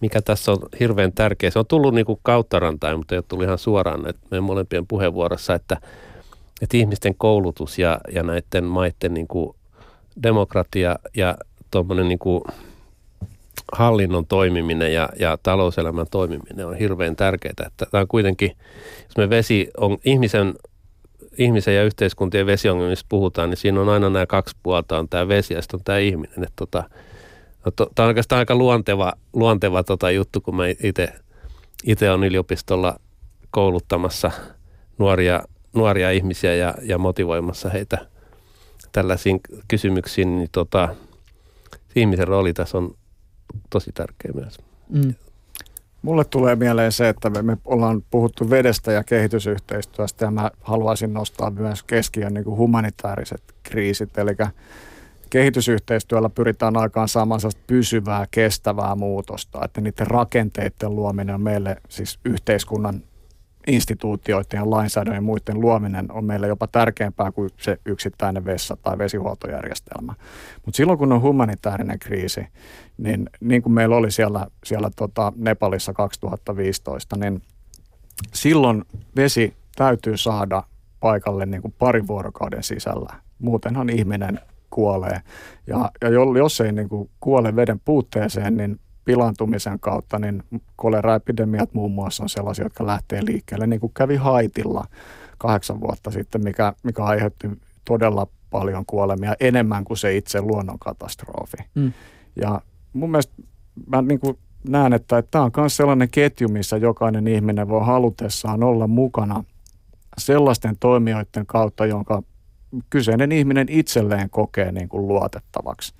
mikä tässä on hirveän tärkeä. Se on tullut niin kuin rantain, mutta ei ole tullut ihan suoraan että meidän molempien puheenvuorossa, että, että ihmisten koulutus ja, ja näiden maiden niin kuin demokratia ja tuommoinen niin kuin hallinnon toimiminen ja, ja talouselämän toimiminen on hirveän tärkeää. Että tämä on kuitenkin, jos me vesi on ihmisen, ihmisen ja yhteiskuntien vesiongelmista puhutaan, niin siinä on aina nämä kaksi puolta, on tämä vesi ja sitten on tämä ihminen. Että tota, no tämä on oikeastaan aika luonteva, luonteva tota juttu, kun mä itse olen yliopistolla kouluttamassa nuoria, nuoria ihmisiä ja, ja motivoimassa heitä tällaisiin kysymyksiin, niin tota, ihmisen rooli tässä on tosi tärkeä myös. Mm. Mulle tulee mieleen se, että me ollaan puhuttu vedestä ja kehitysyhteistyöstä ja mä haluaisin nostaa myös keskiön niin kuin humanitaariset kriisit. Eli kehitysyhteistyöllä pyritään aikaan saamaan pysyvää, kestävää muutosta, että niiden rakenteiden luominen on meille siis yhteiskunnan instituutioiden ja lainsäädännön ja muiden luominen on meille jopa tärkeämpää kuin se yksittäinen vessa tai vesihuoltojärjestelmä. Mutta silloin kun on humanitaarinen kriisi, niin niin kuin meillä oli siellä, siellä tota Nepalissa 2015, niin silloin vesi täytyy saada paikalle niin kuin parin vuorokauden sisällä. Muutenhan ihminen kuolee. Ja, ja jos ei niin kuin kuole veden puutteeseen, niin pilantumisen kautta, niin koleraepidemiat muun muassa on sellaisia, jotka lähtee liikkeelle, niin kuin kävi Haitilla kahdeksan vuotta sitten, mikä, mikä aiheutti todella paljon kuolemia, enemmän kuin se itse luonnonkatastrofi. Mm. Ja mun mielestä mä niin kuin näen, että, tämä on myös sellainen ketju, missä jokainen ihminen voi halutessaan olla mukana sellaisten toimijoiden kautta, jonka kyseinen ihminen itselleen kokee niin kuin luotettavaksi.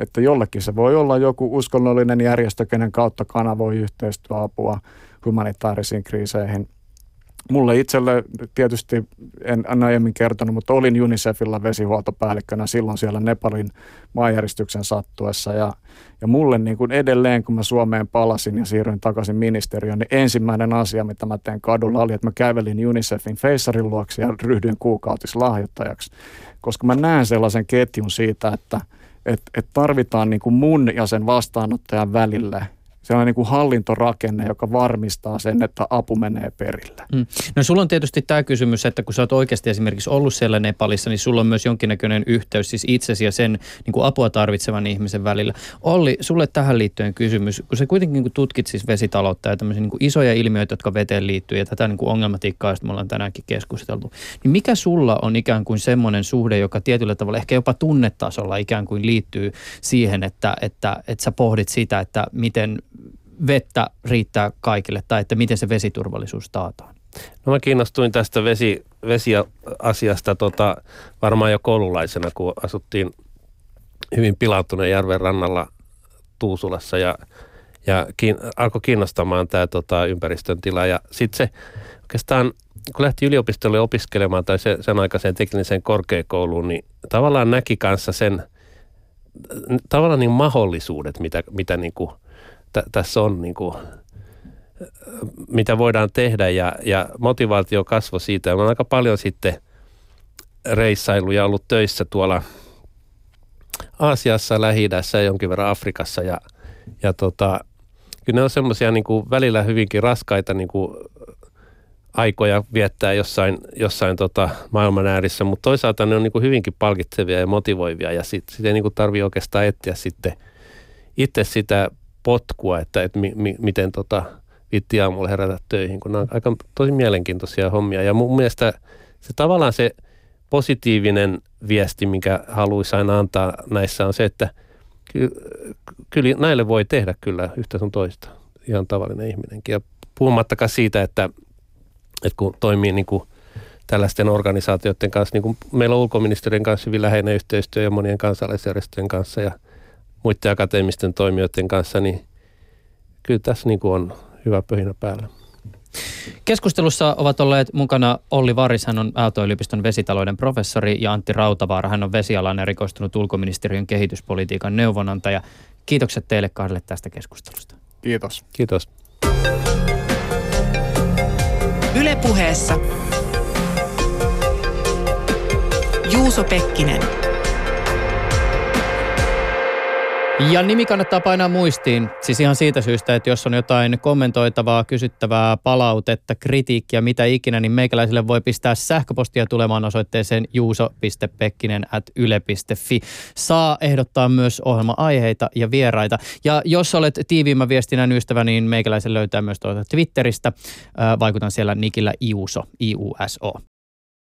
Että jollekin se voi olla joku uskonnollinen järjestö, kenen kautta kanavoi yhteistyöapua humanitaarisiin kriiseihin. Mulle itselle tietysti, en, en aiemmin kertonut, mutta olin UNICEFilla vesihuoltopäällikkönä silloin siellä Nepalin maanjäristyksen sattuessa. Ja, ja mulle niin kuin edelleen, kun mä Suomeen palasin ja siirryin takaisin ministeriöön, niin ensimmäinen asia, mitä mä teen kadulla, oli, että mä kävelin UNICEFin Feisarin luoksi ja ryhdyin kuukautislahjoittajaksi. Koska mä näen sellaisen ketjun siitä, että et, et tarvitaan niin kuin mun ja sen vastaanottajan välille – sellainen niin kuin hallintorakenne, joka varmistaa sen, että apu menee perille. Mm. No sulla on tietysti tämä kysymys, että kun sä oot oikeasti esimerkiksi ollut siellä Nepalissa, niin sulla on myös jonkinnäköinen yhteys siis itsesi ja sen niin kuin apua tarvitsevan ihmisen välillä. Olli, sulle tähän liittyen kysymys, kun sä kuitenkin niin kuin tutkit siis vesitaloutta ja tämmöisiä niin kuin isoja ilmiöitä, jotka veteen liittyy ja tätä niin kuin ongelmatiikkaa, josta me ollaan tänäänkin keskusteltu, niin mikä sulla on ikään kuin semmoinen suhde, joka tietyllä tavalla ehkä jopa tunnetasolla ikään kuin liittyy siihen, että, että, että sä pohdit sitä, että miten vettä riittää kaikille tai että miten se vesiturvallisuus taataan? No mä kiinnostuin tästä vesi, vesiasiasta tota, varmaan jo koululaisena, kun asuttiin hyvin pilaantuneen järven rannalla Tuusulassa ja, ja kiin, alkoi kiinnostamaan tämä tota, ympäristön tila. Ja sitten se oikeastaan, kun lähti yliopistolle opiskelemaan tai se, sen aikaiseen tekniseen korkeakouluun, niin tavallaan näki kanssa sen, tavallaan niin mahdollisuudet, mitä, mitä niin kuin – t- tässä on niin kuin, mitä voidaan tehdä ja, ja motivaatio kasvoi siitä. Mä olen aika paljon sitten reissailu ja ollut töissä tuolla Aasiassa, lähi ja jonkin verran Afrikassa ja, ja tota, kyllä ne on semmoisia niin välillä hyvinkin raskaita niin kuin aikoja viettää jossain, jossain tota maailman äärissä, mutta toisaalta ne on niin kuin hyvinkin palkitsevia ja motivoivia ja sitten sit ei niin tarvitse oikeastaan etsiä sitten itse sitä potkua, että, että mi, mi, miten tota, vitti aamulla herätä töihin, kun ne on aika tosi mielenkiintoisia hommia. Ja mun mielestä se tavallaan se positiivinen viesti, mikä haluaisi aina antaa näissä on se, että ky, kyllä näille voi tehdä kyllä yhtä sun toista, ihan tavallinen ihminenkin. Ja puhumattakaan siitä, että, että kun toimii niin kuin tällaisten organisaatioiden kanssa, niin kuin meillä on ulkoministeriön kanssa hyvin läheinen yhteistyö ja monien kansalaisjärjestöjen kanssa ja – muiden akateemisten toimijoiden kanssa, niin kyllä tässä niin kuin on hyvä pöhinä päällä. Keskustelussa ovat olleet mukana Olli Varis, hän on Aalto-yliopiston vesitalouden professori ja Antti Rautavaara, hän on vesialan erikoistunut ulkoministeriön kehityspolitiikan neuvonantaja. Kiitokset teille kahdelle tästä keskustelusta. Kiitos. Kiitos. Ylepuheessa Juuso Pekkinen. Ja nimi kannattaa painaa muistiin, siis ihan siitä syystä, että jos on jotain kommentoitavaa, kysyttävää, palautetta, kritiikkiä, mitä ikinä, niin meikäläisille voi pistää sähköpostia tulemaan osoitteeseen juuso.pekkinen at yle.fi. Saa ehdottaa myös ohjelma-aiheita ja vieraita. Ja jos olet tiiviimmän viestinnän ystävä, niin meikäläisen löytää myös tuolta Twitteristä. Vaikutan siellä nikillä Iuso, I-U-S-O.